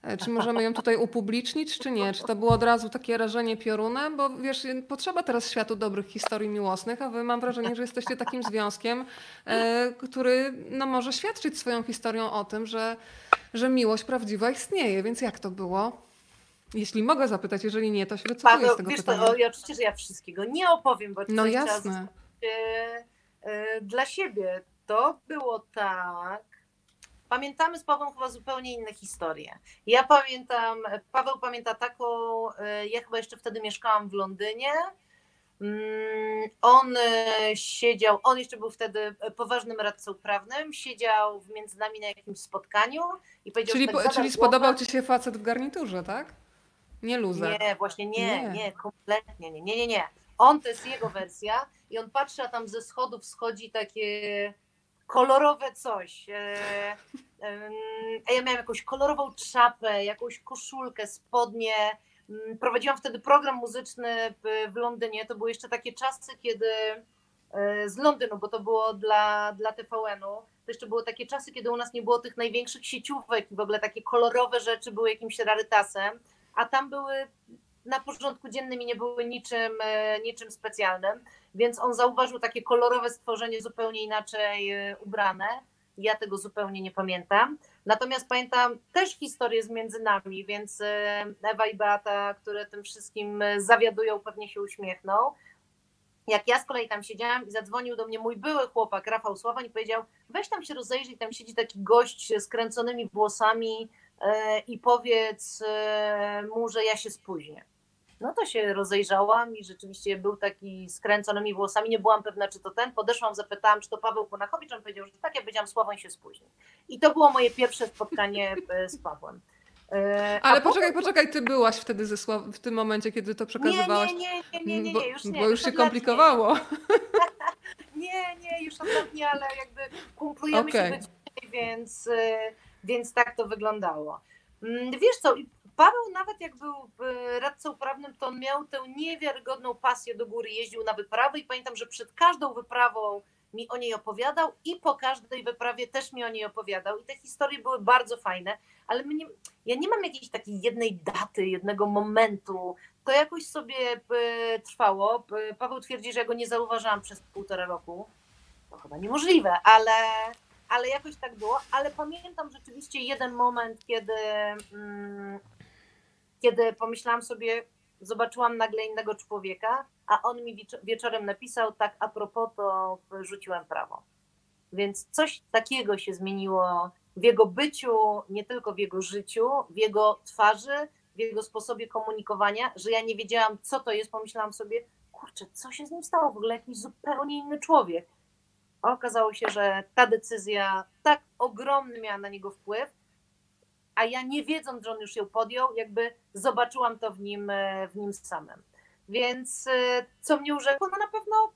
E, czy możemy ją tutaj upublicznić, czy nie? Czy to było od razu takie rażenie piorunem? Bo wiesz, potrzeba teraz światu dobrych historii miłosnych, a wy mam wrażenie, że jesteście takim związkiem, e, który no, może świadczyć swoją historią o tym, że, że miłość prawdziwa istnieje. Więc jak to było? Jeśli mogę zapytać, jeżeli nie, to się wycofuję Paweł, z tego wiesz pytania. to, ja oczywiście, że ja wszystkiego nie opowiem, bo No jasne. zostawić, e, e, dla siebie. To było tak. Pamiętamy z Pawłem chyba zupełnie inne historie. Ja pamiętam, Paweł pamięta taką, e, ja chyba jeszcze wtedy mieszkałam w Londynie. Mm, On e, siedział, on jeszcze był wtedy poważnym radcą prawnym, siedział między nami na jakimś spotkaniu i powiedział, Czyli, tak czyli spodobał ci się facet w garniturze, tak? Nie luzer. Nie, właśnie nie, Nie. nie, kompletnie nie, nie, nie, nie. On to jest jego wersja i on patrzy, a tam ze schodów schodzi takie kolorowe coś. E, A ja miałam jakąś kolorową czapę, jakąś koszulkę, spodnie. Mm, Prowadziłam wtedy program muzyczny w- w Londynie. To były jeszcze takie czasy, kiedy e, z Londynu, bo to było dla, dla TVN-u. To jeszcze były takie czasy, kiedy u nas nie było tych największych sieciówek i w ogóle takie kolorowe rzeczy były jakimś rarytasem, a tam były na porządku dziennym i nie były niczym, e, niczym specjalnym, więc on zauważył takie kolorowe stworzenie zupełnie inaczej e, ubrane. Ja tego zupełnie nie pamiętam. Natomiast pamiętam też historię z między nami, więc e, Ewa i Beata, które tym wszystkim zawiadują, pewnie się uśmiechną. Jak ja z kolei tam siedziałam i zadzwonił do mnie mój były chłopak Rafał Sławoń i powiedział, weź tam się rozejrzyj, tam siedzi taki gość z kręconymi włosami i powiedz mu, że ja się spóźnię. No to się rozejrzałam i rzeczywiście był taki z kręconymi włosami, nie byłam pewna, czy to ten. Podeszłam, zapytałam, czy to Paweł Kunachowicz, on powiedział, że tak, ja powiedziałam, Sławoń się spóźni. I to było moje pierwsze spotkanie e, z Pawłem. E, Ale poczekaj, poczekaj, ty byłaś wtedy ze Sław... w tym momencie, kiedy to przekazywałaś. Nie, nie, nie, nie, nie, nie, już nie. bo już się komplikowało. (laughs) Nie, nie, już absolutnie, ale jakby kumplujemy się do dzisiaj, więc, y, więc tak to wyglądało. Mm, Wiesz co, i Paweł nawet jak był y, radcą prawnym, to on miał tę niewiarygodną pasję do góry, jeździł na wyprawy i pamiętam, że przed każdą wyprawą mi o niej opowiadał i po każdej wyprawie też mi o niej opowiadał i te historie były bardzo fajne, ale ja nie mam jakiejś takiej jednej daty, jednego momentu, to jakoś sobie y, trwało. Y, Paweł twierdzi, że ja go nie zauważałam przez półtora roku. To chyba niemożliwe, ale, ale jakoś tak było. Ale pamiętam rzeczywiście jeden moment, kiedy, mm, kiedy pomyślałam sobie, zobaczyłam nagle innego człowieka, a on mi wieczo- wieczorem napisał, tak a propos, to rzuciłem prawo. Więc coś takiego się zmieniło w jego byciu, nie tylko w jego życiu, w jego twarzy, w jego sposobie komunikowania, że ja nie wiedziałam, co to jest. Pomyślałam sobie, kurczę, co się z nim stało? W ogóle jakiś zupełnie inny człowiek. A okazało się, że ta decyzja tak ogromny miała na niego wpływ, a ja nie wiedząc, że on już ją podjął, jakby zobaczyłam to w nim, e, w nim samym. Więc e, co mnie urzekło? No na pewno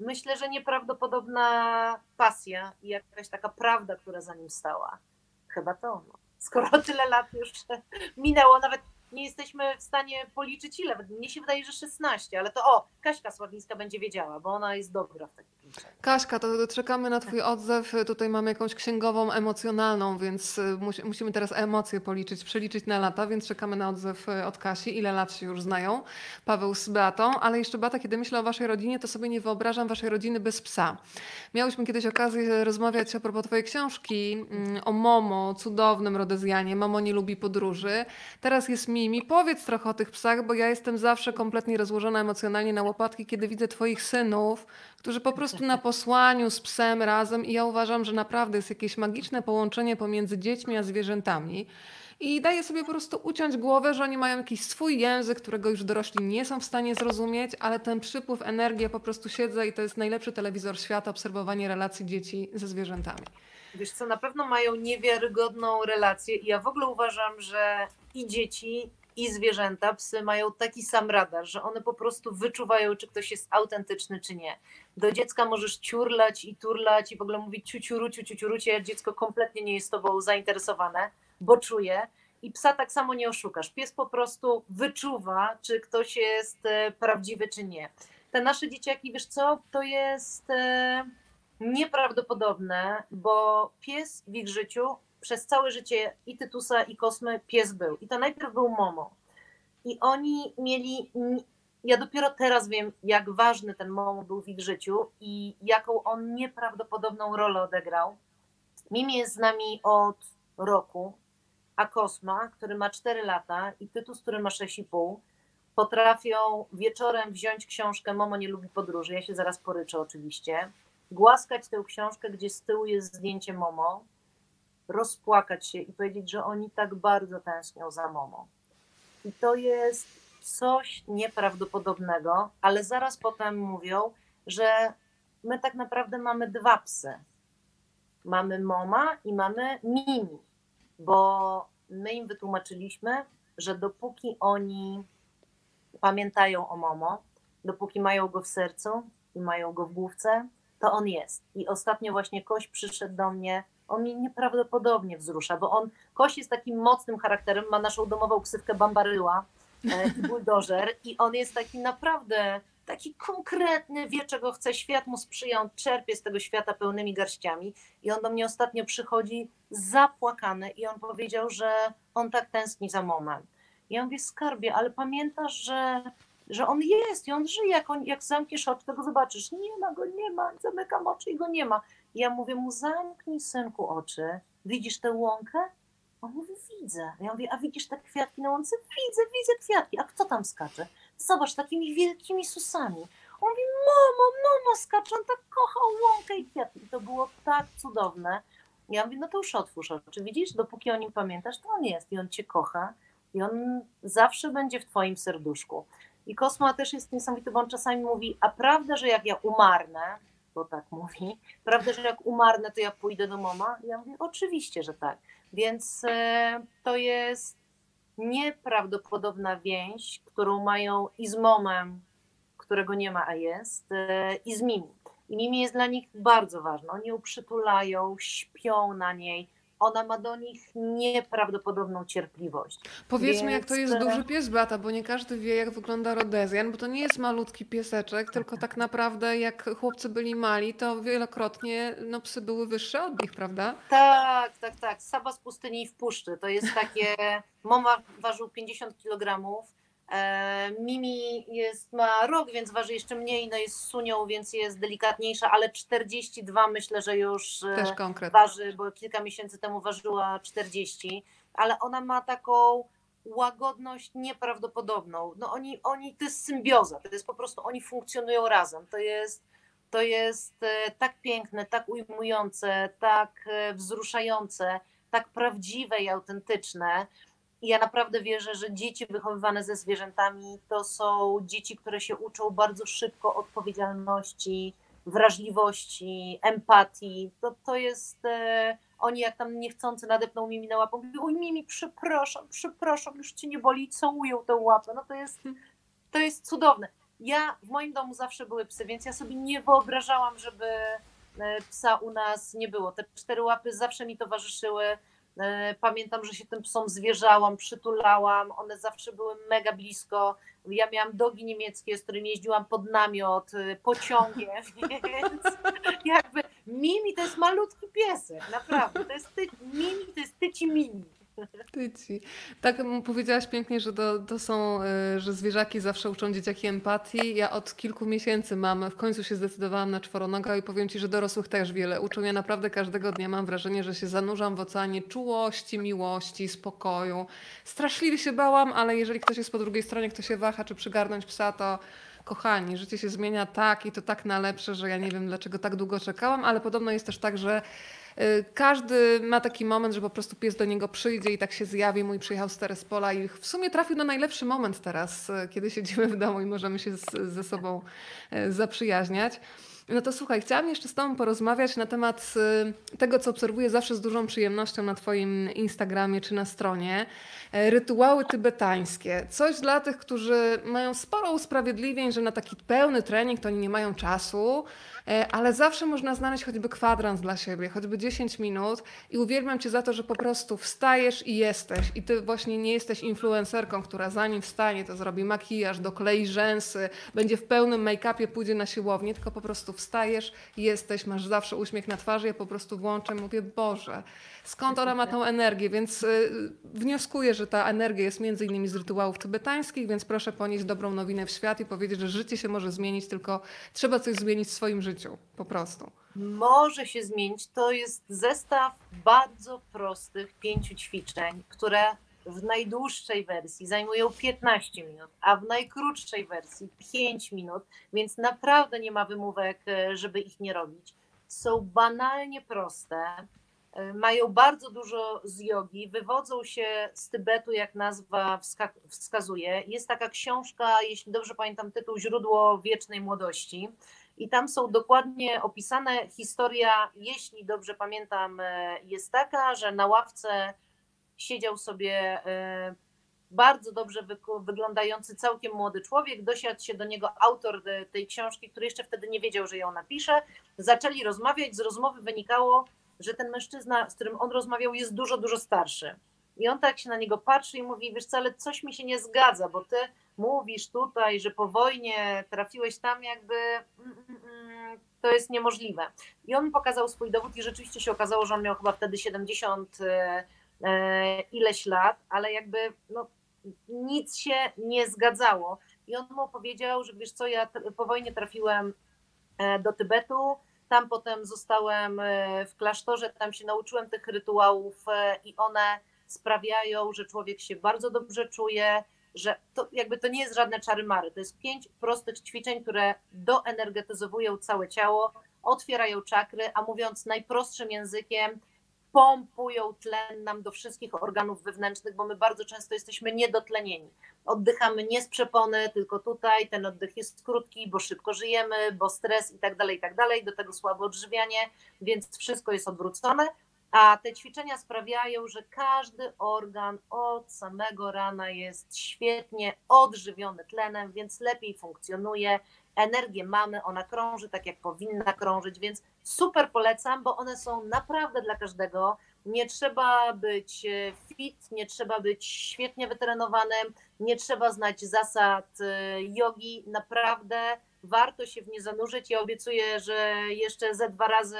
myślę, że nieprawdopodobna pasja i jakaś taka prawda, która za nim stała. Chyba to. No. Skoro tyle lat już (laughs) minęło, nawet nie jesteśmy w stanie policzyć ile. Mnie się wydaje, że 16, ale to o, Kaśka Sławińska będzie wiedziała, bo ona jest dobra w takim. Kaśka, to czekamy na twój odzew. Tutaj mamy jakąś księgową emocjonalną, więc y, musi- musimy teraz emocje policzyć, przeliczyć na lata, więc czekamy na odzew y, od Kasi. Ile lat się już znają? Paweł z Beatą, ale jeszcze Beata, kiedy myślę o waszej rodzinie, to sobie nie wyobrażam waszej rodziny bez psa. Miałyśmy kiedyś okazję rozmawiać a propos twojej książki mm, o Momo, cudownym Rodezjanie. Momo nie lubi podróży. Teraz jest Mimi. Powiedz trochę o tych psach, bo ja jestem zawsze kompletnie rozłożona emocjonalnie na łopatki, kiedy widzę twoich synów, którzy po prostu na posłaniu z psem razem i ja uważam, że naprawdę jest jakieś magiczne połączenie pomiędzy dziećmi a zwierzętami. I daję sobie po prostu uciąć głowę, że oni mają jakiś swój język, którego już dorośli nie są w stanie zrozumieć, ale ten przypływ energii, ja po prostu siedzę i to jest najlepszy telewizor świata, obserwowanie relacji dzieci ze zwierzętami. Wiesz co, na pewno mają niewiarygodną relację i ja w ogóle uważam, że i dzieci, i zwierzęta, psy mają taki sam radar, że one po prostu wyczuwają, czy ktoś jest autentyczny, czy nie. Do dziecka możesz ciurlać i turlać i w ogóle mówić ciuciuruciu, ciuciurucie, a dziecko kompletnie nie jest tobą zainteresowane, bo czuje. I psa tak samo nie oszukasz. Pies po prostu wyczuwa, czy ktoś jest e, prawdziwy, czy nie. Te nasze dzieciaki, wiesz co, to jest e, nieprawdopodobne, bo pies w ich życiu przez całe życie i Tytusa, i Kosmy pies był. I to najpierw był Momo. I oni mieli. Ja dopiero teraz wiem, jak ważny ten Momo był w ich życiu i jaką on nieprawdopodobną rolę odegrał. Mimi jest z nami od roku, a Kosma, który ma 4 lata i Tytus, który ma 6,5, potrafią wieczorem wziąć książkę Momo nie lubi podróży, ja się zaraz poryczę oczywiście, głaskać tę książkę, gdzie z tyłu jest zdjęcie Momo, rozpłakać się i powiedzieć, że oni tak bardzo tęsknią za Momo. I to jest coś nieprawdopodobnego, ale zaraz potem mówią, że my tak naprawdę mamy dwa psy. Mamy Moma i mamy Mimi, bo my im wytłumaczyliśmy, że dopóki oni pamiętają o Momo, dopóki mają go w sercu i mają go w główce, to on jest. I ostatnio właśnie Koś przyszedł do mnie, on mnie nieprawdopodobnie wzrusza, bo on, Koś jest takim mocnym charakterem, ma naszą domową ksywkę Bambaryła, e, buldożer i on jest taki naprawdę taki konkretny, wie czego chce, świat mu sprzyja, on czerpie z tego świata pełnymi garściami i on do mnie ostatnio przychodzi zapłakany i on powiedział, że on tak tęskni za moment. I ja mówię, skarbie, ale pamiętasz, że, że on jest i on żyje, jak, on, jak zamkniesz oczy, to go zobaczysz. Nie ma go, nie ma, zamykam oczy i go nie ma. Ja mówię mu, zamknij synku oczy, widzisz tę łąkę? On mówi, widzę. Ja mówię, a widzisz te kwiatki na łące? Widzę, widzę kwiatki. A kto tam skacze? Zobacz, takimi wielkimi susami. On mówi, mamo, mamo skacze, on tak kochał łąkę i kwiatki. I to było tak cudowne. Ja mówię, no to już otwórz oczy. Widzisz, dopóki o nim pamiętasz, to on jest i on cię kocha i on zawsze będzie w twoim serduszku. I Kosma też jest niesamowity, bo on czasami mówi, a prawda, że jak ja umarnę, bo tak mówi, prawda, że jak umarnę, to ja pójdę do mama? Ja mówię, oczywiście, że tak. Więc e, to jest nieprawdopodobna więź, którą mają i z momem, którego nie ma, a jest, e, i z Mimi. I Mimi jest dla nich bardzo ważna. Oni ją przytulają, śpią na niej. Ona ma do nich nieprawdopodobną cierpliwość. Powiedzmy, jak to Więc, jest e, duży pies Beata, bo nie każdy wie, jak wygląda Rodezjan, bo to nie jest malutki pieseczek, tylko tak naprawdę jak chłopcy byli mali, to wielokrotnie no, psy były wyższe od nich, prawda? Tak, tak, tak. Saba z pustyni i w puszczy. To jest takie. (laughs) Mama ważył 50 kg. E, Mimi jest, ma rok, więc waży jeszcze mniej. No jest sunią, więc jest delikatniejsza, ale 42 myślę, że już e, Też waży, bo kilka miesięcy temu ważyła 40, ale ona ma taką łagodność nieprawdopodobną. No oni, oni, to jest symbioza, to jest po prostu, oni funkcjonują razem. To jest, to jest e, tak piękne, tak ujmujące, tak wzruszające, tak prawdziwe i autentyczne. Ja naprawdę wierzę, że dzieci wychowywane ze zwierzętami to są dzieci, które się uczą bardzo szybko odpowiedzialności, wrażliwości, empatii. To, to jest. E, oni jak tam niechcący nadepną Mimi na łapę, mówią, oj Mimi, przepraszam, przepraszam, już ci nie boli całują tę łapę. No to jest, to jest cudowne. Ja, w moim domu zawsze były psy, więc ja sobie nie wyobrażałam, żeby e, psa u nas nie było. Te cztery łapy zawsze mi towarzyszyły. E, Pamiętam, że się tym psom zwierzałam, przytulałam, one zawsze były mega blisko. Ja miałam dogi niemieckie, z którymi jeździłam pod namiot, e, pociągiem, (laughs) więc jakby Mimi to jest malutki piesek, naprawdę. To jest ty, Mimi to jest tyci Mimi. Tyci. Tak powiedziałaś pięknie, że to, to są, y, że zwierzaki zawsze uczą dzieciaki empatii. Ja od kilku miesięcy mam, w końcu się zdecydowałam na czworonoga i powiem Ci, że dorosłych też wiele uczą. Ja naprawdę każdego dnia mam wrażenie, że się zanurzam w oceanie czułości, miłości, spokoju. Straszliwie się bałam, ale jeżeli ktoś jest po drugiej stronie, kto się waha, czy przygarnąć psa, to kochani, życie się zmienia tak i to tak na lepsze, że ja nie wiem dlaczego tak długo czekałam, ale podobno jest też tak, że y, każdy ma taki moment, że po prostu pies do niego przyjdzie i tak się zjawi. Mój przyjechał z Terespola i w sumie trafił na najlepszy moment teraz, y, kiedy siedzimy w domu i możemy się z, ze sobą y, zaprzyjaźniać. No to słuchaj, chciałam jeszcze z Tobą porozmawiać na temat y, tego, co obserwuję zawsze z dużą przyjemnością na Twoim Instagramie czy na stronie. E, Rytuały tybetańskie. Coś dla tych, którzy mają sporo usprawiedliwień, że na taki pełny trening to oni nie mają czasu, ale zawsze można znaleźć choćby kwadrans dla siebie, choćby 10 minut i uwielbiam Cię za to, że po prostu wstajesz i jesteś. I Ty właśnie nie jesteś influencerką, która zanim wstanie, to zrobi makijaż, doklei rzęsy, będzie w pełnym make-upie, pójdzie na siłownię, tylko po prostu wstajesz, jesteś, masz zawsze uśmiech na twarzy, ja po prostu włączę i mówię, Boże, skąd ona ma tą energię? Więc y, wnioskuję, że ta energia jest między innymi z rytuałów tybetańskich, więc proszę ponieść dobrą nowinę w świat i powiedzieć, że życie się może zmienić, tylko trzeba coś zmienić w swoim życiu, po prostu. może się zmienić. To jest zestaw bardzo prostych pięciu ćwiczeń, które w najdłuższej wersji zajmują 15 minut, a w najkrótszej wersji 5 minut, więc naprawdę nie ma wymówek, e, żeby ich nie robić. Są banalnie proste, e, mają bardzo dużo z jogi, wywodzą się z Tybetu, jak nazwa wska- wskazuje. Jest taka książka, jeśli dobrze pamiętam tytuł, Źródło wiecznej młodości. I tam są dokładnie opisane historia, jeśli dobrze pamiętam, e, jest taka, że na ławce siedział sobie e, bardzo dobrze wyglądający, całkiem młody człowiek. Dosiadł się do niego autor e, tej książki, który jeszcze wtedy nie wiedział, że ją napisze. Zaczęli rozmawiać. Z rozmowy wynikało, że ten mężczyzna, z którym on rozmawiał, jest dużo, dużo starszy. I on tak się na niego patrzy i mówi: Wiesz, ale coś mi się nie zgadza, bo ty mówisz tutaj, że po wojnie trafiłeś tam, jakby mm, mm, mm, to jest niemożliwe. I on pokazał swój dowód, i rzeczywiście się okazało, że on miał chyba wtedy 70 e, e, ileś lat, ale jakby no, nic się nie zgadzało. I on mu powiedział, że wiesz co, ja po wojnie trafiłem e, do Tybetu, tam potem zostałem w klasztorze, tam się nauczyłem tych rytuałów i one sprawiają, że człowiek się bardzo dobrze czuje, że to jakby to nie jest żadne czary mary. To jest pięć prostych ćwiczeń, które doenergetyzowują całe ciało, otwierają czakry, a mówiąc najprostszym językiem, pompują tlen nam do wszystkich organów wewnętrznych, bo my bardzo często jesteśmy niedotlenieni. Oddychamy nie z przepony, tylko tutaj, ten oddech jest krótki, bo szybko żyjemy, bo stres i tak dalej, i tak dalej, do tego słabe odżywianie, więc wszystko jest odwrócone. A te ćwiczenia sprawiają, że każdy organ od samego rana jest świetnie odżywiony tlenem, więc lepiej funkcjonuje. Energię mamy, ona krąży tak, jak powinna krążyć, więc super polecam, bo one są naprawdę dla każdego. Nie trzeba być e, fit, nie trzeba być świetnie wytrenowanym, nie trzeba znać zasad e, jogi. Naprawdę warto się w nie zanurzyć. Ja obiecuję, że jeszcze ze dwa razy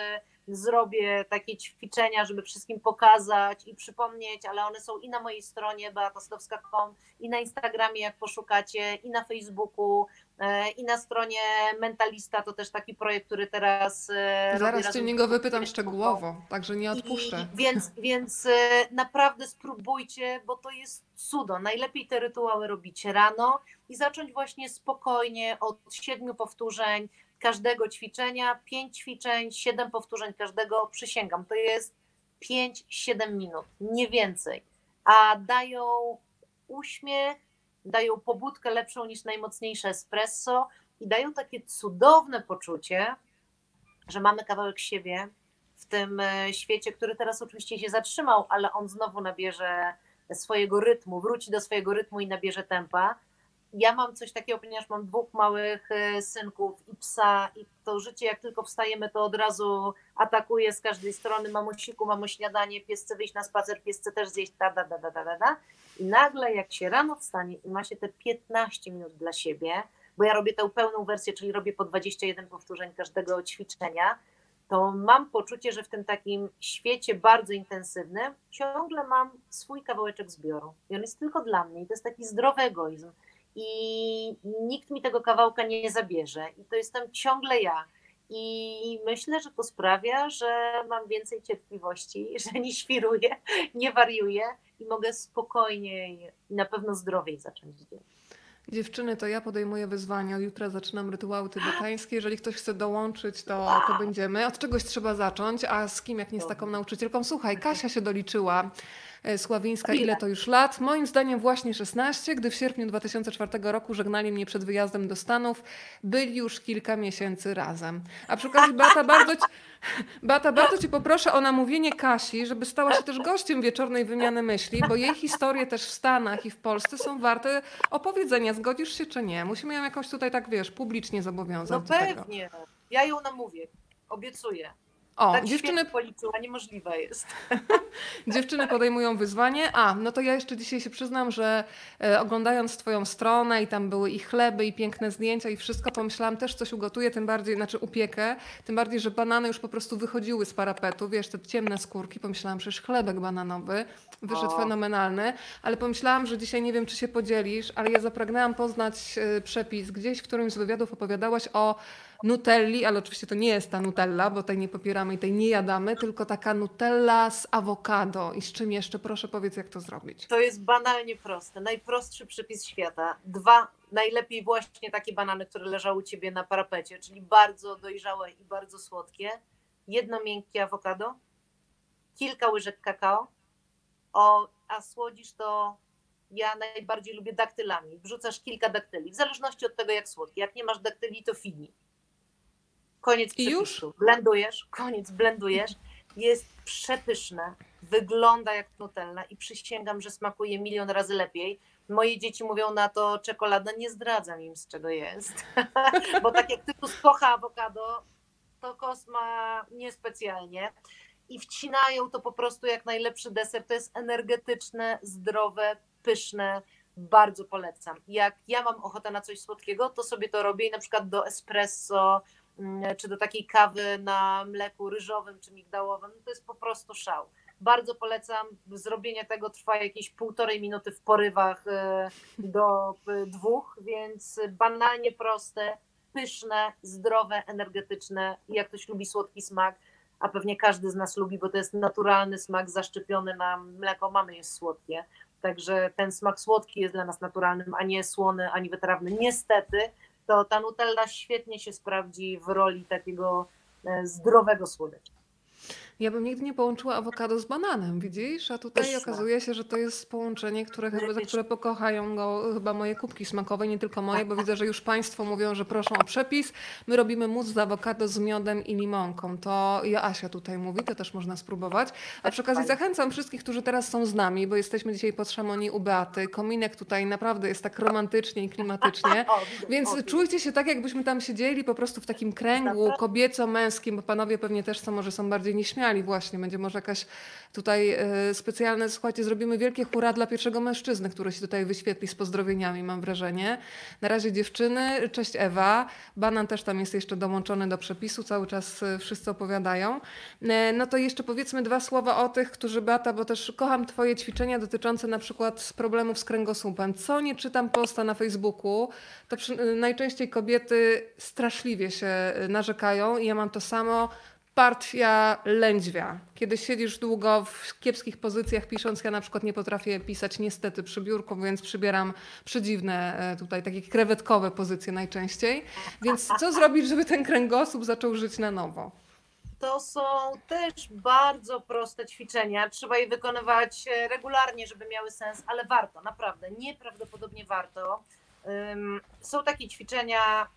zrobię takie ćwiczenia, żeby wszystkim pokazać i przypomnieć, ale one są i na mojej stronie beatostowska.com, i na Instagramie, jak poszukacie, i na Facebooku, e, i na stronie Mentalista, to też taki projekt, który teraz e, Zaraz cię niego wypytam szczegółowo, także nie odpuszczę. I, więc (laughs) więc e, naprawdę spróbujcie, bo to jest cudo. Najlepiej te rytuały robić rano i zacząć właśnie spokojnie od siedmiu powtórzeń każdego ćwiczenia, pięć ćwiczeń, siedem powtórzeń każdego. Przysięgam, to jest 5-7 minut, nie więcej. A dają uśmiech, dają pobudkę lepszą niż najmocniejsze espresso i dają takie cudowne poczucie, że mamy kawałek siebie w tym e, świecie, który teraz oczywiście się zatrzymał, ale on znowu nabierze swojego rytmu, wróci do swojego rytmu i nabierze tempa. Ja mam coś takiego, ponieważ mam dwóch małych e, synków i psa, i to życie, jak tylko wstajemy, to od razu atakuje z każdej strony. Mamusiku, mamo śniadanie, pies chce wyjść na spacer, pies chce też zjeść, da, da, da, da, da, da. I nagle, jak się rano wstanie i ma się te 15 minut dla siebie, bo ja robię tę pełną wersję, czyli robię po 21 powtórzeń każdego ćwiczenia, to mam poczucie, że w tym takim świecie bardzo intensywnym ciągle mam swój kawałeczek zbioru. I on jest tylko dla mnie. I to jest taki zdrowy egoizm. I nikt mi tego kawałka nie zabierze. I to jestem ciągle ja. I myślę, że to sprawia, że mam więcej cierpliwości, (laughs) że nie świruję, nie wariuję i mogę spokojniej i na pewno zdrowiej zacząć dzień. Dziewczyny, to ja podejmuję wyzwanie. Od jutra zaczynam rytuały tybetańskie. Jeżeli ktoś chce dołączyć, to, to będziemy. Od czegoś trzeba zacząć, a z kim, jak nie z taką nauczycielką? Słuchaj, Kasia się doliczyła. E, Sławińska, ile to już lat? Moim zdaniem właśnie 16, gdy w sierpniu 2004 roku żegnali mnie przed wyjazdem do Stanów. Byli już kilka miesięcy razem. A przy okazji, Beata, bardzo ci, (laughs) Beata, bardzo ci poproszę o namówienie Kasi, żeby stała się też gościem wieczornej wymiany myśli, bo jej historie też w Stanach i w Polsce są warte opowiedzenia. Zgodzisz się czy nie? Musimy ją jakoś tutaj tak, wiesz, publicznie zobowiązać No pewnie. Ja ją namówię. Obiecuję. O, tak dziewczyny, policzyła, niemożliwe jest. (laughs) dziewczyny podejmują wyzwanie. A, no to ja jeszcze dzisiaj się przyznam, że e, oglądając twoją stronę i tam były i chleby, i piękne zdjęcia i wszystko, pomyślałam też coś ugotuję, tym bardziej, znaczy upiekę, tym bardziej, że banany już po prostu wychodziły z parapetu, wiesz, te ciemne skórki, pomyślałam, przecież chlebek bananowy, wyszedł O. fenomenalny, ale pomyślałam, że dzisiaj nie wiem, czy się podzielisz, ale ja zapragnęłam poznać e, przepis. Gdzieś w którymś z wywiadów opowiadałaś o nutelli, ale oczywiście to nie jest ta nutella, bo tej nie popieramy i tej nie jadamy, tylko taka nutella z awokado. I z czym jeszcze? Proszę powiedz, jak to zrobić. To jest banalnie proste. Najprostszy przepis świata. Dwa, najlepiej właśnie takie banany, które leżały u ciebie na parapecie, czyli bardzo dojrzałe i bardzo słodkie. Jedno miękkie awokado, kilka łyżek kakao. O, a słodzisz to ja najbardziej lubię daktylami. Wrzucasz kilka daktyli, w zależności od tego, jak słodkie. Jak nie masz daktyli, to fini. Koniec I już? Blendujesz, koniec, blendujesz. Jest przepyszne, wygląda jak nutella i przysięgam, że smakuje milion razy lepiej. Moje dzieci mówią na to czekolada, nie zdradzam im z czego jest. (laughs) Bo tak jak typu spocha awokado, to kosma niespecjalnie. I wcinają to po prostu jak najlepszy deser. To jest energetyczne, zdrowe, pyszne. Bardzo polecam. Jak ja mam ochotę na coś słodkiego, to sobie to robię i na przykład do espresso, czy do takiej kawy na mleku ryżowym czy migdałowym, to jest po prostu szał. Bardzo polecam. Zrobienie tego trwa jakieś półtorej minuty w porywach e, do e, dwóch, więc banalnie proste, pyszne, zdrowe, energetyczne. Jak ktoś lubi słodki smak, a pewnie każdy z nas lubi, bo to jest naturalny smak zaszczepiony na mleko, mamy jest słodkie. Także ten smak słodki jest dla nas naturalnym, a nie słony, ani wytrawny. Niestety, to ta Nutella świetnie się sprawdzi w roli takiego e, zdrowego słodycza. Ja bym nigdy nie połączyła awokado z bananem, widzisz? A tutaj Pyszne. okazuje się, że to jest połączenie, które chyba, za które pokochają go chyba moje kubki smakowe, nie tylko moje, bo widzę, że już Państwo mówią, że proszą o przepis. My robimy mus z awokado z miodem i limonką. To Joasia tutaj mówi, to też można spróbować. A przy okazji zachęcam wszystkich, którzy teraz są z nami, bo jesteśmy dzisiaj pod Szamonii u Beaty. Kominek tutaj naprawdę jest tak romantycznie i klimatycznie. (laughs) Więc czujcie się tak, jakbyśmy tam siedzieli po prostu w takim kręgu kobieco-męskim, bo panowie pewnie też są, może są bardziej nieśmiali właśnie. Będzie może jakaś tutaj e, specjalne, słuchajcie, zrobimy wielkie hura dla pierwszego mężczyzny, który się tutaj wyświetli z pozdrowieniami, mam wrażenie. Na razie dziewczyny, cześć Ewa. Banan też tam jest jeszcze dołączony do przepisu, cały czas e, wszyscy opowiadają. E, No to jeszcze powiedzmy dwa słowa o tych, którzy Beata, bo też kocham twoje ćwiczenia dotyczące na przykład problemów z kręgosłupem. Co nie czytam posta na Facebooku, to przy, najczęściej kobiety straszliwie się narzekają i ja mam to samo. Partwia lędźwia. Kiedy siedzisz długo w kiepskich pozycjach pisząc, ja na przykład nie potrafię pisać niestety przy biurku, więc przybieram przedziwne e, tutaj takie krewetkowe pozycje najczęściej. Więc co (laughs) zrobić, żeby ten kręgosłup zaczął żyć na nowo? To są też bardzo proste ćwiczenia. Trzeba je wykonywać e, regularnie, żeby miały sens, ale warto, naprawdę, nieprawdopodobnie warto. Są takie ćwiczenia,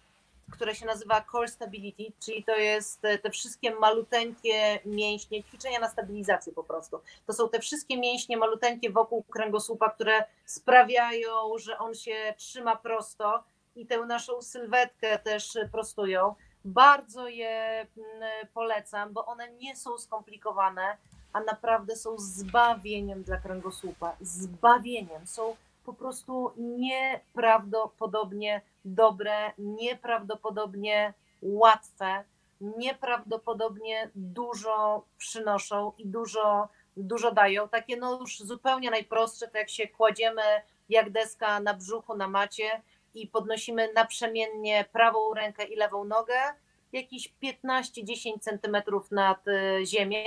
które się nazywa core stability, czyli to jest te, te wszystkie maluteńkie mięśnie, ćwiczenia na stabilizację po prostu. To są te wszystkie mięśnie maluteńkie wokół kręgosłupa, które sprawiają, że on się trzyma prosto i tę naszą sylwetkę też prostują. Bardzo je mm, polecam, bo one nie są skomplikowane, a naprawdę są zbawieniem dla kręgosłupa. Zbawieniem. Są po prostu nieprawdopodobnie dobre, nieprawdopodobnie łatwe, nieprawdopodobnie dużo przynoszą i dużo, dużo dają. Takie no już zupełnie najprostsze, to jak się kładziemy jak deska na brzuchu, na macie i podnosimy naprzemiennie prawą rękę i lewą nogę, jakieś 15-10 centymetrów nad e, ziemię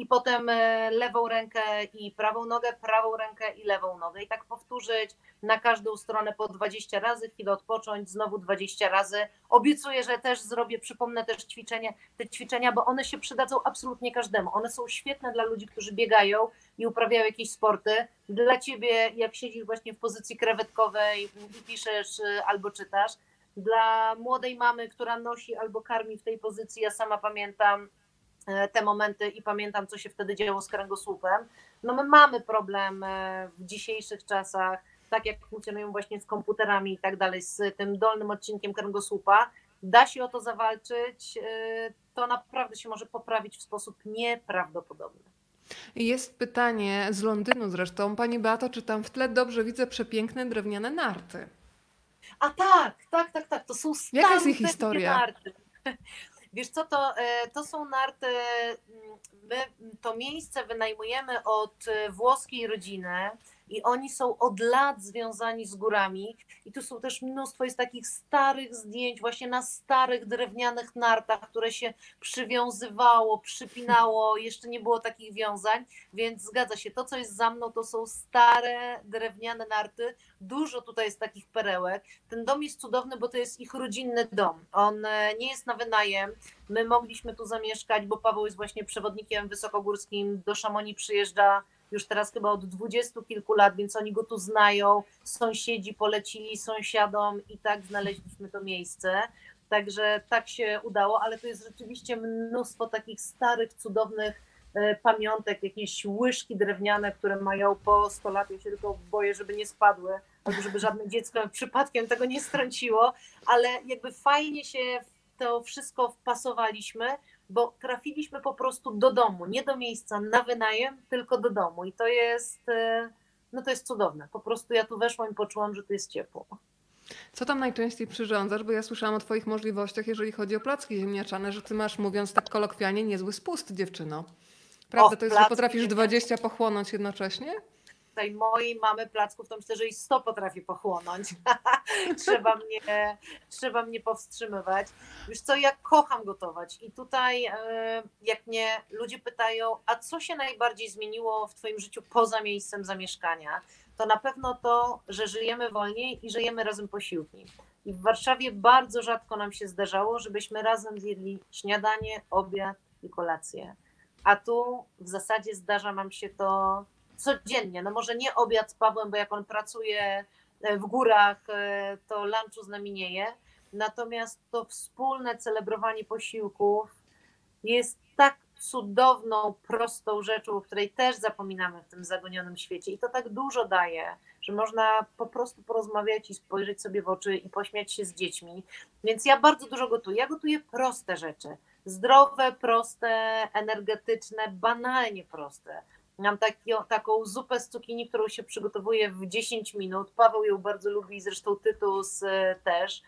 i potem e, lewą rękę i prawą nogę, prawą rękę i lewą nogę. I tak powtórzyć na każdą stronę po 20 razy, chwilę odpocząć, znowu 20 razy. Obiecuję, że też zrobię, przypomnę też ćwiczenie, te ćwiczenia, bo one się przydadzą absolutnie każdemu. One są świetne dla ludzi, którzy biegają i uprawiają jakieś sporty. Dla ciebie, jak siedzisz właśnie w pozycji krewetkowej i piszesz y, albo czytasz. Dla młodej mamy, która nosi albo karmi w tej pozycji, ja sama pamiętam e, te momenty i pamiętam, co się wtedy działo z kręgosłupem. No my mamy problem e, w dzisiejszych czasach, tak jak funkcjonują właśnie z komputerami i tak dalej, z tym dolnym odcinkiem kręgosłupa. Da się o to zawalczyć, e, to naprawdę się może poprawić w sposób nieprawdopodobny. Jest pytanie z Londynu zresztą. Pani Beato, czy tam w tle dobrze widzę przepiękne drewniane narty? A tak, tak, tak, tak. To są stare Jaka jest ich historia? narty. Wiesz co, to, e, to są narty, mm, my to miejsce wynajmujemy od e, włoskiej rodziny i oni są od lat związani z górami i tu są też mnóstwo jest takich starych zdjęć właśnie na starych drewnianych nartach, które się przywiązywało, przypinało, (laughs) jeszcze nie było takich wiązań, więc zgadza się, to co jest za mną to są stare drewniane narty, dużo tutaj jest takich perełek. Ten dom jest cudowny, bo to jest ich rodzinny dom. On e, nie jest na wynajem. My mogliśmy tu zamieszkać, bo Paweł jest właśnie przewodnikiem wysokogórskim, do Szamoni przyjeżdża już teraz chyba od dwudziestu kilku lat, więc oni go tu znają. Sąsiedzi polecili sąsiadom i tak znaleźliśmy to miejsce. Także tak się udało, ale to jest rzeczywiście mnóstwo takich starych, cudownych e, pamiątek, jakieś łyżki drewniane, które mają po 100 lat. Ja się tylko boję, żeby nie spadły, albo żeby żadne dziecko (laughs) przypadkiem tego nie strąciło, ale jakby fajnie się to wszystko wpasowaliśmy, bo trafiliśmy po prostu do domu, nie do miejsca na wynajem, tylko do domu. I to jest, e, no to jest cudowne. Po prostu ja tu weszłam i poczułam, że tu jest ciepło. Co tam najczęściej przyrządzasz? Bo ja słyszałam o Twoich możliwościach, jeżeli chodzi o placki ziemniaczane, że Ty masz, mówiąc tak kolokwialnie, niezły spust, dziewczyno. Prawda Och, to jest, że potrafisz ziemniaczane. 20 pochłonąć jednocześnie? Tutaj mojej mamy placków, to myślę, że i 100 potrafi pochłonąć. (laughs) trzeba, mnie, trzeba mnie powstrzymywać. Wiesz co, ja kocham gotować i tutaj e, jak mnie ludzie pytają, a co się najbardziej zmieniło w Twoim życiu poza miejscem zamieszkania, to na pewno to, że żyjemy wolniej i żyjemy razem posiłki. I w Warszawie bardzo rzadko nam się zdarzało, żebyśmy razem zjedli śniadanie, obiad i kolację. A tu w zasadzie zdarza nam się to codziennie. No może nie obiad z Pawłem, bo jak on pracuje e, w górach, e, to lunchu z nami nie je. Natomiast to wspólne celebrowanie posiłków jest tak cudowną, prostą rzeczą, o której też zapominamy w tym zagonionym świecie. I to tak dużo daje, że można po prostu porozmawiać i spojrzeć sobie w oczy i pośmiać się z dziećmi. Więc ja bardzo dużo gotuję. Ja gotuję proste rzeczy. Zdrowe, proste, energetyczne, banalnie proste. Mam taki, taką zupę z cukinii, którą się przygotowuje w 10 minut. Paweł ją bardzo lubi, zresztą Tytus e, też.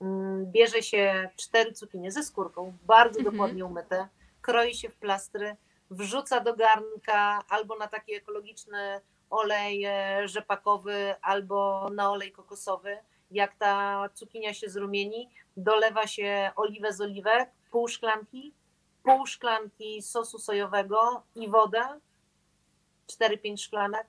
Mm, Bierze się cztery cukinie ze skórką, bardzo Mhm. dokładnie umyte, kroi się w plastry, wrzuca do garnka albo na taki ekologiczny olej e, rzepakowy, albo na olej kokosowy. Jak ta cukinia się zrumieni, dolewa się oliwę z oliwek, pół szklanki, pół szklanki sosu sojowego i wodę, 4-5 szklanek.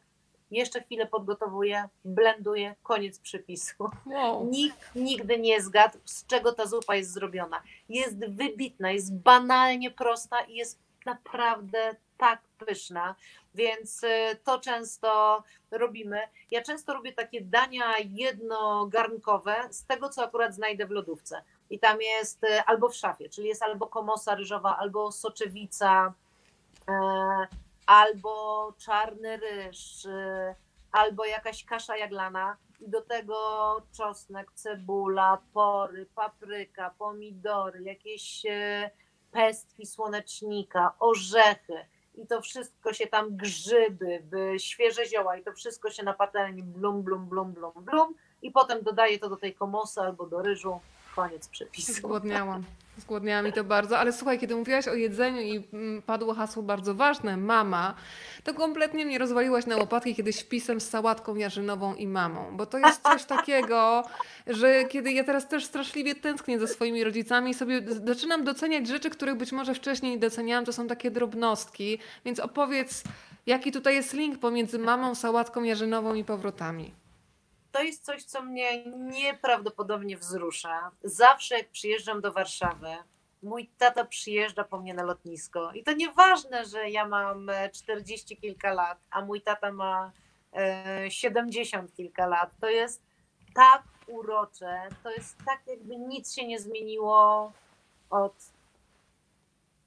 Jeszcze chwilę podgotowuję, blenduję, koniec przepisu. Wow. Nikt nigdy nie zgadł, z czego ta zupa jest zrobiona. Jest wybitna, jest banalnie prosta i jest naprawdę tak pyszna, więc y, to często robimy. Ja często robię takie dania jednogarnkowe z tego, co akurat znajdę w lodówce. I tam jest y, albo w szafie, czyli jest albo komosa ryżowa, albo soczewica, e, albo czarny ryż, y, albo jakaś kasza jaglana i do tego czosnek, cebula, pory, papryka, pomidory, jakieś e, pestki słonecznika, orzechy i to wszystko się tam grzyby, by- świeże zioła i to wszystko się na patelni blum, blum, blum, blum, blum i potem dodaję to do tej komosy albo do ryżu, koniec przepisu. Zgłodniałam. Zgłodniała mi to bardzo, ale słuchaj, kiedy mówiłaś o jedzeniu i mm, padło hasło bardzo ważne, mama, to kompletnie mnie rozwaliłaś na łopatki kiedyś wpisem z sałatką jarzynową i mamą, bo to jest coś takiego, że kiedy ja teraz też straszliwie tęsknię za swoimi rodzicami i sobie zaczynam doceniać rzeczy, których być może wcześniej nie doceniałam, to są takie drobnostki, więc opowiedz, jaki tutaj jest link pomiędzy mamą, sałatką jarzynową i powrotami. To jest coś, co mnie nieprawdopodobnie wzrusza. Zawsze jak przyjeżdżam do Warszawy, mój tata przyjeżdża po mnie na lotnisko. I to nieważne, że ja mam e, 40 kilka lat, a mój tata ma e, 70 kilka lat. To jest tak urocze, to jest tak jakby nic się nie zmieniło od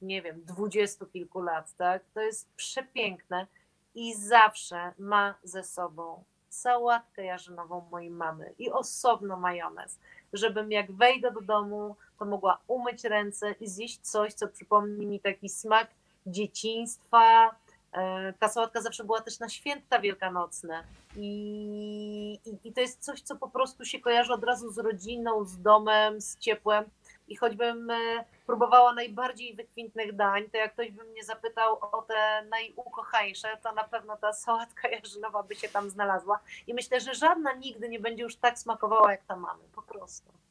nie wiem, dwudziestu kilku lat, tak? To jest przepiękne i zawsze ma ze sobą sałatkę jarzynową mojej mamy i osobno majonez, żebym jak wejdę do domu, to mogła umyć ręce i zjeść coś, co przypomni mi taki smak dzieciństwa. E, Ta sałatka zawsze była też na święta wielkanocne i, i, i to jest coś, co po prostu się kojarzy od razu z rodziną, z domem, z ciepłem. I choćbym e, próbowała najbardziej wykwintnych dań, to jak ktoś by mnie zapytał o te najukochańsze, to na pewno ta sałatka (laughs) jarzynowa by się tam znalazła. I myślę, że żadna nigdy nie będzie już tak smakowała, jak ta mamy, po prostu.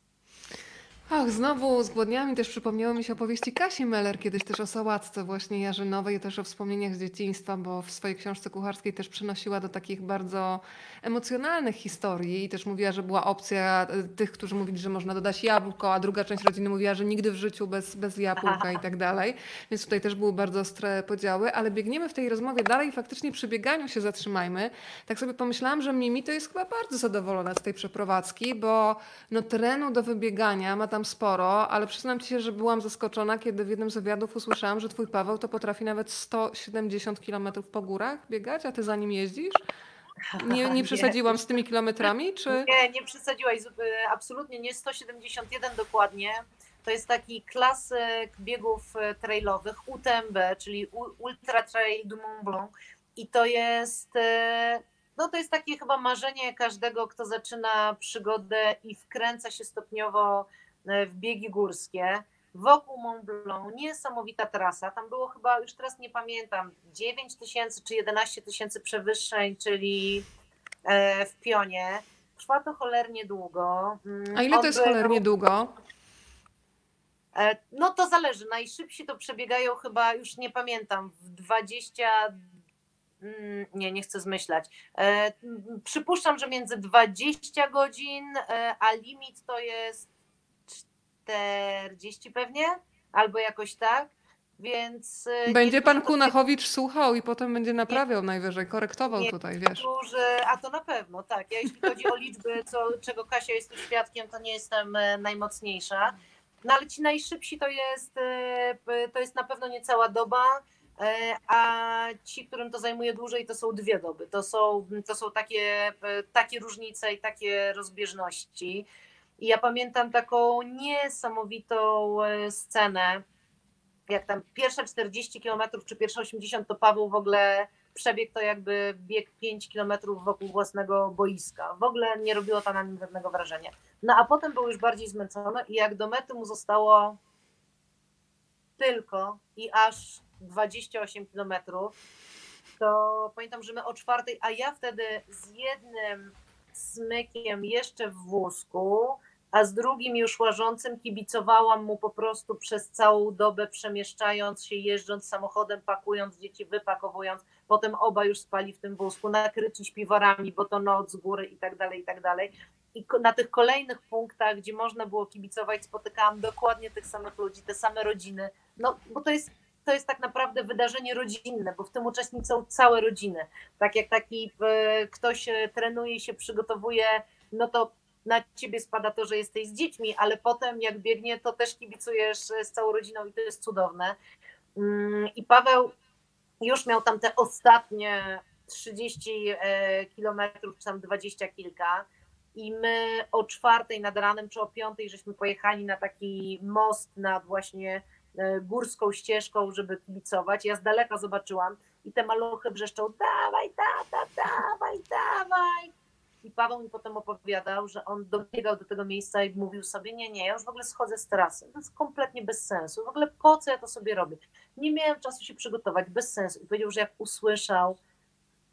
Ach, znowu z głodniami też przypomniały mi się opowieści Kasi Meller, kiedyś też o sałatce właśnie jarzynowej, też o wspomnieniach z dzieciństwa, bo w swojej książce kucharskiej też przynosiła do takich bardzo emocjonalnych historii i też mówiła, że była opcja e, tych, którzy mówili, że można dodać jabłko, a druga część rodziny mówiła, że nigdy w życiu bez, bez jabłka i tak dalej. Więc tutaj też były bardzo ostre podziały, ale biegniemy w tej rozmowie dalej i faktycznie przy bieganiu się zatrzymajmy. Tak sobie pomyślałam, że Mimi to jest chyba bardzo zadowolona z tej przeprowadzki, bo no terenu do wybiegania ma tam sporo, ale przyznam ci się, że byłam zaskoczona, kiedy w jednym z wywiadów usłyszałam, że twój Paweł to potrafi nawet 170 km po górach biegać, a ty za nim jeździsz? (laughs) Nie, nie przesadziłam z tymi kilometrami, czy? Nie, nie przesadziłaś, y, absolutnie nie 171 dokładnie. To jest taki klasyk biegów y, trailowych UTMB, czyli Ultra Trail du Mont Blanc i to jest y, no to jest takie chyba marzenie każdego, kto zaczyna przygodę i wkręca się stopniowo E, w biegi górskie wokół Mont Blanc, niesamowita trasa. Tam było chyba, już teraz nie pamiętam, 9 tysięcy czy 11 tysięcy przewyższeń, czyli e, w pionie. Trwa to cholernie długo. Mm, A ile to jest cholernie długo? E, no to zależy. Najszybsi to przebiegają chyba, już nie pamiętam, w 20 mm, nie, nie chcę zmyślać. Przypuszczam, że między 20 godzin, a limit to jest 40 pewnie, albo jakoś tak. Więc. Y, będzie pan Kunachowicz słuchał i potem będzie naprawiał nie, najwyżej, korektował nie, tutaj, wiesz. Duży, a to na pewno, tak. Ja jeśli chodzi o liczby, co, czego Kasia jest tu świadkiem, to nie jestem e, najmocniejsza. No ale ci najszybsi to jest, e, to jest na pewno niecała doba, e, a ci, którym to zajmuje dłużej, to są dwie doby. To są, to są takie, takie różnice i takie rozbieżności. I ja pamiętam taką niesamowitą e, scenę, jak tam pierwsze 40 km czy pierwsze 80 to Paweł w ogóle przebiegł to jakby bieg 5 km wokół własnego boiska. W ogóle nie robiło to na nim żadnego wrażenia. No a potem był już bardziej zmęczony i jak do mety mu zostało tylko i aż 28 km, to pamiętam, że my o czwartej, a ja wtedy z jednym smykiem jeszcze w wózku, a z drugim już łażącym kibicowałam mu po prostu przez całą dobę, przemieszczając się, jeżdżąc samochodem, pakując dzieci, wypakowując. Potem oba już spali w tym wózku, nakryci śpiworami, bo to noc z góry i tak dalej, i tak dalej. I na tych kolejnych punktach, gdzie można było kibicować, spotykałam dokładnie tych samych ludzi, te same rodziny. No, bo to jest to jest tak naprawdę wydarzenie rodzinne, bo w tym uczestniczą całe rodziny. Tak jak taki e, ktoś e, trenuje się przygotowuje, no to na ciebie spada to, że jesteś z dziećmi, ale potem jak biegnie, to też kibicujesz z całą rodziną i to jest cudowne. Mm, I Paweł już miał tam te ostatnie 30 e, kilometrów, czy tam 20 kilka. I my o czwartej nad ranem, czy o piątej, żeśmy pojechali na taki most nad właśnie e, górską ścieżką, żeby kibicować. Ja z daleka zobaczyłam i te maluchy brzeszczą, dawaj, tata, dawaj, dawaj. I Paweł mi potem opowiadał, że on dobiegał do tego miejsca i mówił sobie, nie, nie, ja już w ogóle schodzę z trasy. To jest kompletnie bez sensu. W ogóle po co ja to sobie robię? Nie miałem czasu się przygotować, bez sensu. I powiedział, że jak usłyszał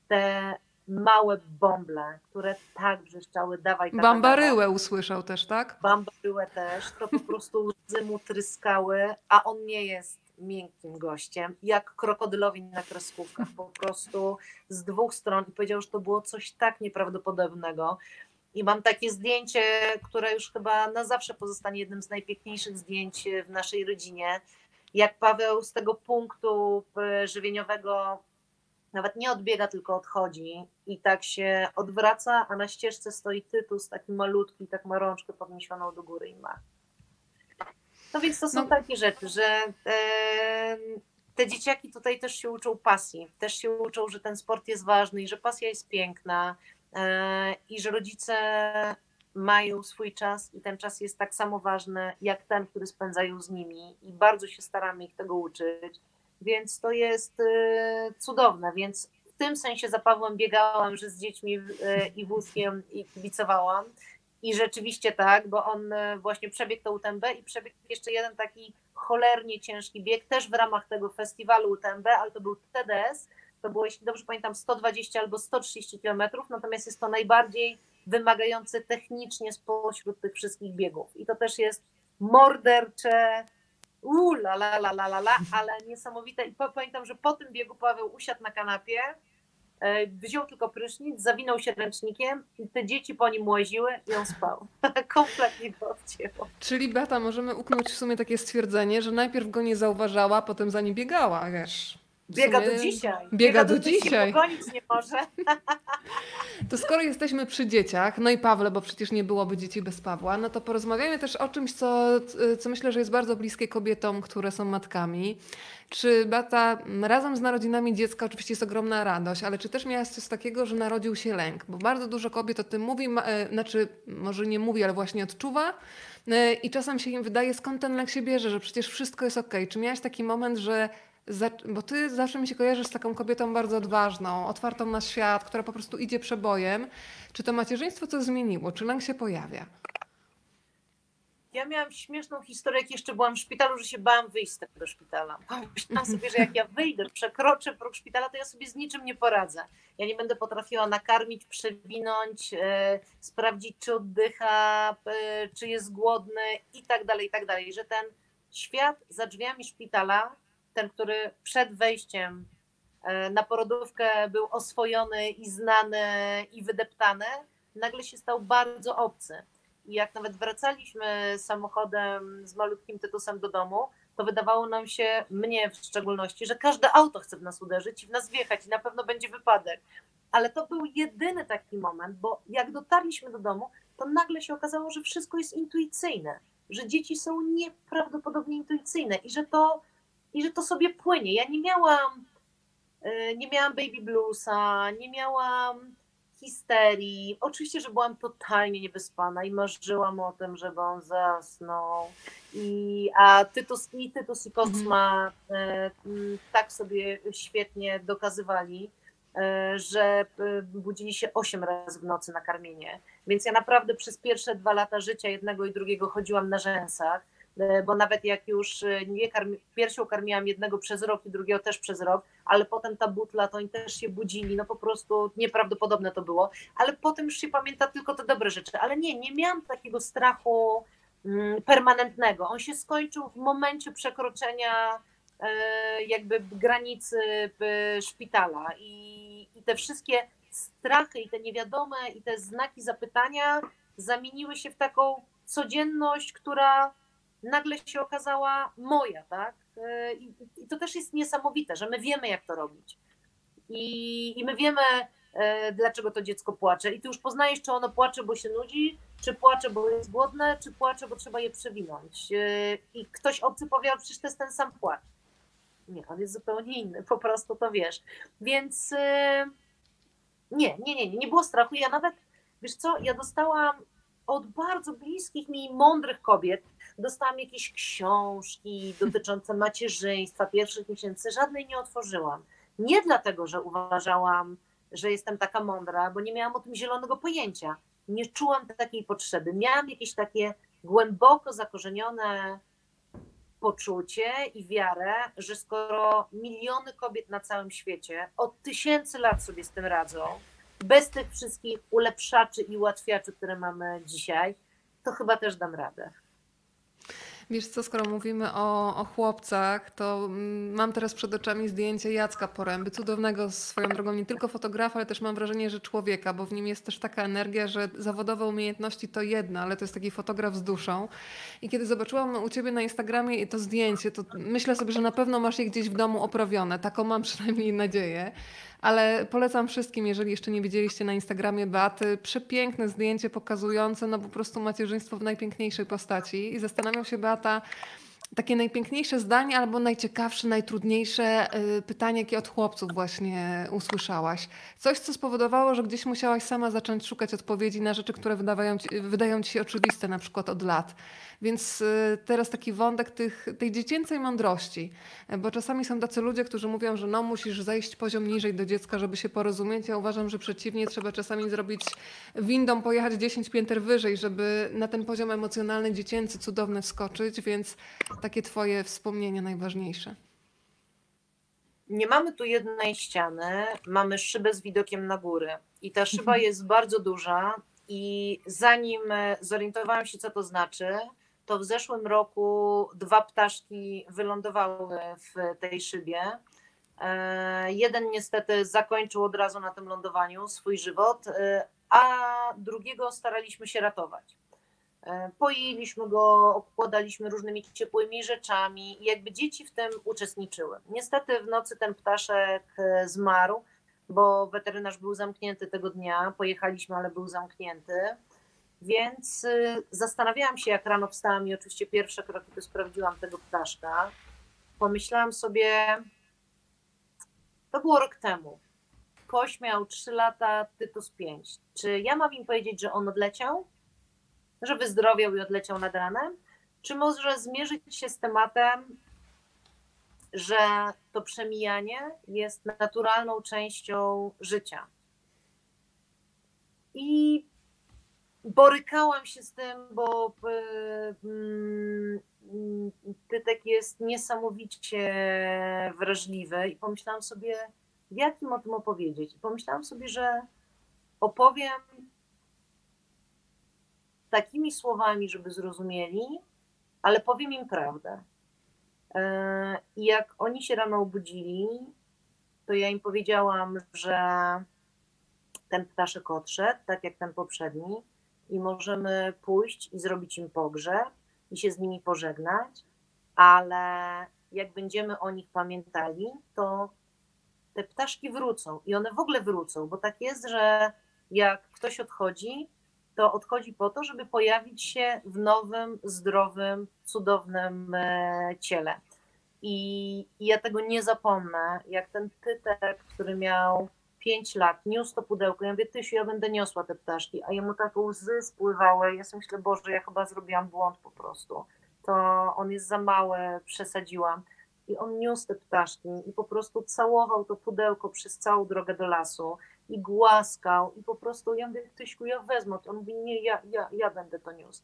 te małe bąble, które tak wrzeszczały, dawaj. Tata, Bambaryłę dawaj. usłyszał też, tak? Bambaryłę też, to po prostu łzy mu tryskały, a on nie jest miękkim gościem, jak krokodylowi na kreskówkach, po prostu z dwóch stron i powiedział, że to było coś tak nieprawdopodobnego. I mam takie zdjęcie, które już chyba na zawsze pozostanie jednym z najpiękniejszych zdjęć w naszej rodzinie. Jak Paweł z tego punktu e, żywieniowego nawet nie odbiega, tylko odchodzi i tak się odwraca, a na ścieżce stoi Tytus, taki malutki, tak ma rączkę podniesioną do góry i ma. No więc to są no. takie rzeczy, że e, te dzieciaki tutaj też się uczą pasji, też się uczą, że ten sport jest ważny i że pasja jest piękna e, i że rodzice mają swój czas i ten czas jest tak samo ważny jak ten, który spędzają z nimi. I bardzo się staramy ich tego uczyć, więc to jest e, cudowne, więc w tym sensie za Pawłem biegałam, że z dziećmi i wózkiem i kibicowałam I rzeczywiście tak, bo on e, właśnie przebiegł to UTMB i przebiegł jeszcze jeden taki cholernie ciężki bieg, też w ramach tego festiwalu UTMB, ale to był TDS. To było, jeśli dobrze pamiętam, 120 albo 130 kilometrów, natomiast jest to najbardziej wymagający technicznie spośród tych wszystkich biegów. I to też jest mordercze, u la la la la la ale niesamowite. I pamiętam, że po tym biegu Paweł usiadł na kanapie, wziął tylko prysznic, zawinął się ręcznikiem i te dzieci po nim łaziły i on spał. (laughs) Kompletnie go odcięło. Czyli Beata, możemy uknąć w sumie takie stwierdzenie, że najpierw go nie zauważała, potem za nim biegała, wiesz. Biega do dzisiaj. Biega, do, do dzisiaj. Pogonić nie może. (laughs) To skoro jesteśmy przy dzieciach, no i Pawle, bo przecież nie byłoby dzieci bez Pawła, no to porozmawiajmy też o czymś, co, co myślę, że jest bardzo bliskie kobietom, które są matkami. Czy Bata, razem z narodzinami dziecka oczywiście jest ogromna radość, ale czy też miałaś coś takiego, że narodził się lęk? Bo bardzo dużo kobiet o tym mówi, e, znaczy może nie mówi, ale właśnie odczuwa. E, I czasem się im wydaje, skąd ten lęk się bierze, że przecież wszystko jest ok. Czy miałaś taki moment, że bo ty zawsze mi się kojarzysz z taką kobietą bardzo odważną, otwartą na świat, która po prostu idzie przebojem. Czy to macierzyństwo coś zmieniło? Czy lęk się pojawia? Ja miałam śmieszną historię, jak jeszcze byłam w szpitalu, że się bałam wyjść z tego szpitala. Myślałam sobie, że jak ja wyjdę, przekroczę próg szpitala, to ja sobie z niczym nie poradzę. Ja nie będę potrafiła nakarmić, przewinąć, e, sprawdzić, czy oddycha, e, czy jest głodny i tak dalej, i tak dalej. Że ten świat za drzwiami szpitala ten, który przed wejściem e, na porodówkę był oswojony i znany i wydeptany, nagle się stał bardzo obcy. I jak nawet wracaliśmy samochodem z malutkim Tytusem do domu, to wydawało nam się, mnie w szczególności, że każde auto chce w nas uderzyć i w nas wjechać i na pewno będzie wypadek. Ale to był jedyny taki moment, bo jak dotarliśmy do domu, to nagle się okazało, że wszystko jest intuicyjne, że dzieci są nieprawdopodobnie intuicyjne i że to i że to sobie płynie. Ja nie miałam, e, nie miałam baby bluesa, nie miałam histerii. Oczywiście, że byłam totalnie niewyspana i marzyłam o tym, żeby on zasnął. I, a Tytus i Tytus i mhm. tak sobie świetnie dokazywali, e, że budzili się osiem razy w nocy na karmienie. Więc ja naprawdę przez pierwsze dwa lata życia jednego i drugiego chodziłam na rzęsach E, bo nawet jak już e, nie karmi, piersią karmiłam jednego przez rok i drugiego też przez rok, ale potem ta butla, to oni też się budzili, no po prostu nieprawdopodobne to było, ale potem już się pamięta tylko te dobre rzeczy, ale nie, nie miałam takiego strachu mm, permanentnego, on się skończył w momencie przekroczenia e, jakby granicy szpitala. I, i te wszystkie strachy i te niewiadome i te znaki zapytania zamieniły się w taką codzienność, która nagle się okazała moja, tak? E, I, to też jest niesamowite, że my wiemy, jak to robić. I, I my wiemy, e, dlaczego to dziecko płacze. I ty już poznajesz, czy ono płacze, bo się nudzi, czy płacze, bo jest głodne, czy płacze, bo trzeba je przewinąć. E, I ktoś obcy powie, przecież to jest ten sam płacz. Nie, on jest zupełnie inny, po prostu to wiesz. Więc nie, nie, nie, nie, nie było strachu. Ja nawet, wiesz co, ja dostałam od bardzo bliskich mi mądrych kobiet, dostałam jakieś książki dotyczące macierzyństwa, pierwszych miesięcy, żadnej nie otworzyłam. Nie dlatego, że uważałam, że jestem taka mądra, bo nie miałam o tym zielonego pojęcia. Nie czułam takiej potrzeby. Miałam jakieś takie głęboko zakorzenione poczucie i wiarę, że skoro miliony kobiet na całym świecie od tysięcy lat sobie z tym radzą, bez tych wszystkich ulepszaczy i ułatwiaczy, które mamy dzisiaj, to chyba też dam radę. Wiesz co, skoro mówimy o, o chłopcach, to mm, mam teraz przed oczami zdjęcie Jacka Poręby, cudownego swoją drogą nie tylko fotografa, ale też mam wrażenie, że człowieka, bo w nim jest też taka energia, że zawodowe umiejętności to jedno, ale to jest taki fotograf z duszą. I kiedy zobaczyłam u ciebie na Instagramie to zdjęcie, to myślę sobie, że na pewno masz je gdzieś w domu oprawione. Taką mam przynajmniej nadzieję. Ale polecam wszystkim, jeżeli jeszcze nie widzieliście na Instagramie Beaty, przepiękne zdjęcie pokazujące no po prostu macierzyństwo w najpiękniejszej postaci. I zastanawiam się Beata, takie najpiękniejsze zdanie albo najciekawsze, najtrudniejsze y, pytanie, jakie od chłopców właśnie usłyszałaś? Coś, co spowodowało, że gdzieś musiałaś sama zacząć szukać odpowiedzi na rzeczy, które ci, wydają ci się oczywiste, na przykład od lat. Więc y, teraz taki wątek tych, tej dziecięcej mądrości, bo czasami są tacy ludzie, którzy mówią, że no musisz zejść poziom niżej do dziecka, żeby się porozumieć. Ja uważam, że przeciwnie, trzeba czasami zrobić windą, pojechać 10 pięter wyżej, żeby na ten poziom emocjonalny, dziecięcy, cudowny wskoczyć, więc takie twoje wspomnienia najważniejsze. Nie mamy tu jednej ściany, mamy szybę z widokiem na górę. I ta szyba Mhm. jest bardzo duża. I zanim e, zorientowałam się, co to znaczy, to w zeszłym roku dwa ptaszki wylądowały w tej szybie. E, Jeden niestety zakończył od razu na tym lądowaniu swój żywot, e, a drugiego staraliśmy się ratować. E, Poiliśmy go, obkładaliśmy różnymi ciepłymi rzeczami i jakby dzieci w tym uczestniczyły. Niestety w nocy ten ptaszek e, zmarł, bo weterynarz był zamknięty tego dnia. Pojechaliśmy, ale był zamknięty. Więc y, zastanawiałam się, jak rano wstałam i oczywiście pierwsze kroki to sprawdziłam tego ptaszka. Pomyślałam sobie, to było rok temu. Koś miał 3 lata, Tytus 5. Czy ja mam im powiedzieć, że on odleciał? Że wyzdrowiał i odleciał nad ranem? Czy może zmierzyć się z tematem, że to przemijanie jest naturalną częścią życia? I borykałam się z tym, bo y, mm, Tytek jest niesamowicie wrażliwy i pomyślałam sobie, jak im o tym opowiedzieć. I pomyślałam sobie, że opowiem takimi słowami, żeby zrozumieli, ale powiem im prawdę. E, I jak oni się rano obudzili, to ja im powiedziałam, że ten ptaszek odszedł, tak jak ten poprzedni, i możemy pójść i zrobić im pogrzeb i się z nimi pożegnać, ale jak będziemy o nich pamiętali, to te ptaszki wrócą i one w ogóle wrócą, bo tak jest, że jak ktoś odchodzi, to odchodzi po to, żeby pojawić się w nowym, zdrowym, cudownym e, ciele. I, ja tego nie zapomnę, jak ten tytek, który miał 5 lat, niósł to pudełko. Ja mówię, Tysiu, ja będę niosła te ptaszki, a jemu tak łzy spływały. Ja sobie myślę, Boże, ja chyba zrobiłam błąd po prostu. To on jest za mały, przesadziłam. I on niósł te ptaszki i po prostu całował to pudełko przez całą drogę do lasu i głaskał i po prostu ja mówię, Tyśku, ja wezmę to. On mówi, nie, ja, ja, ja będę to niósł.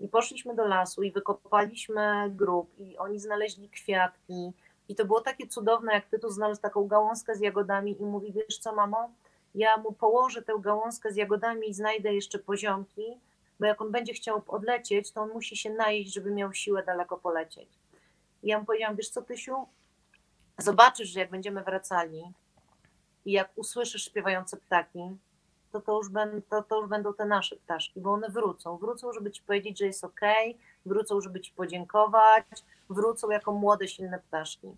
I poszliśmy do lasu i wykopaliśmy grób i oni znaleźli kwiatki i to było takie cudowne, jak ty tu znalazł taką gałązkę z jagodami i mówi, wiesz co mamo, ja mu położę tę gałązkę z jagodami i znajdę jeszcze poziomki, bo jak on będzie chciał odlecieć, to on musi się najeść, żeby miał siłę daleko polecieć. I ja mu powiedziałam, wiesz co Tysiu, zobaczysz, że jak będziemy wracali i jak usłyszysz śpiewające ptaki, to to już, będą, to, to już będą te nasze ptaszki, bo one wrócą. Wrócą, żeby ci powiedzieć, że jest ok, wrócą, żeby ci podziękować, wrócą jako młode, silne ptaszki.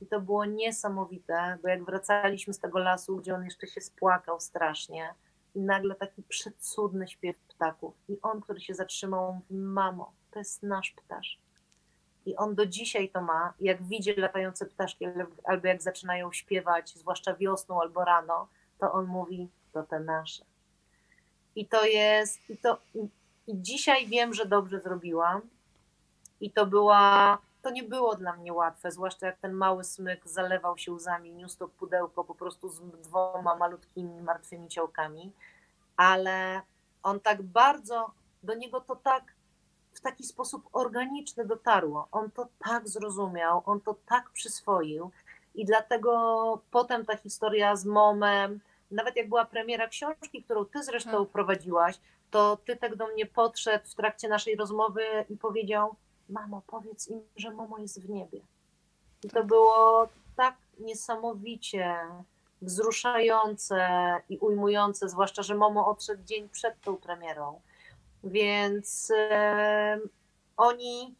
I to było niesamowite, bo jak wracaliśmy z tego lasu, gdzie on jeszcze się spłakał strasznie, i nagle taki przecudny śpiew ptaków. I on, który się zatrzymał, mówi: Mamo, to jest nasz ptasz. I on do dzisiaj to ma. Jak widzi latające ptaszki, albo jak zaczynają śpiewać, zwłaszcza wiosną albo rano, to on mówi: To te nasze. I to jest. I, to, i, dzisiaj wiem, że dobrze zrobiłam. I to była. To nie było dla mnie łatwe, zwłaszcza jak ten mały smyk zalewał się łzami, niósł to pudełko po prostu z dwoma malutkimi, martwymi ciałkami, ale on tak bardzo, do niego to tak w taki sposób organiczny dotarło. On to tak zrozumiał, on to tak przyswoił i dlatego potem ta historia z momem, nawet jak była premiera książki, którą ty zresztą Tak. prowadziłaś, to ty tak do mnie podszedł w trakcie naszej rozmowy i powiedział: Mamo, powiedz im, że mamo jest w niebie. I to było tak niesamowicie wzruszające i ujmujące, zwłaszcza, że Momo odszedł dzień przed tą premierą. Więc e, oni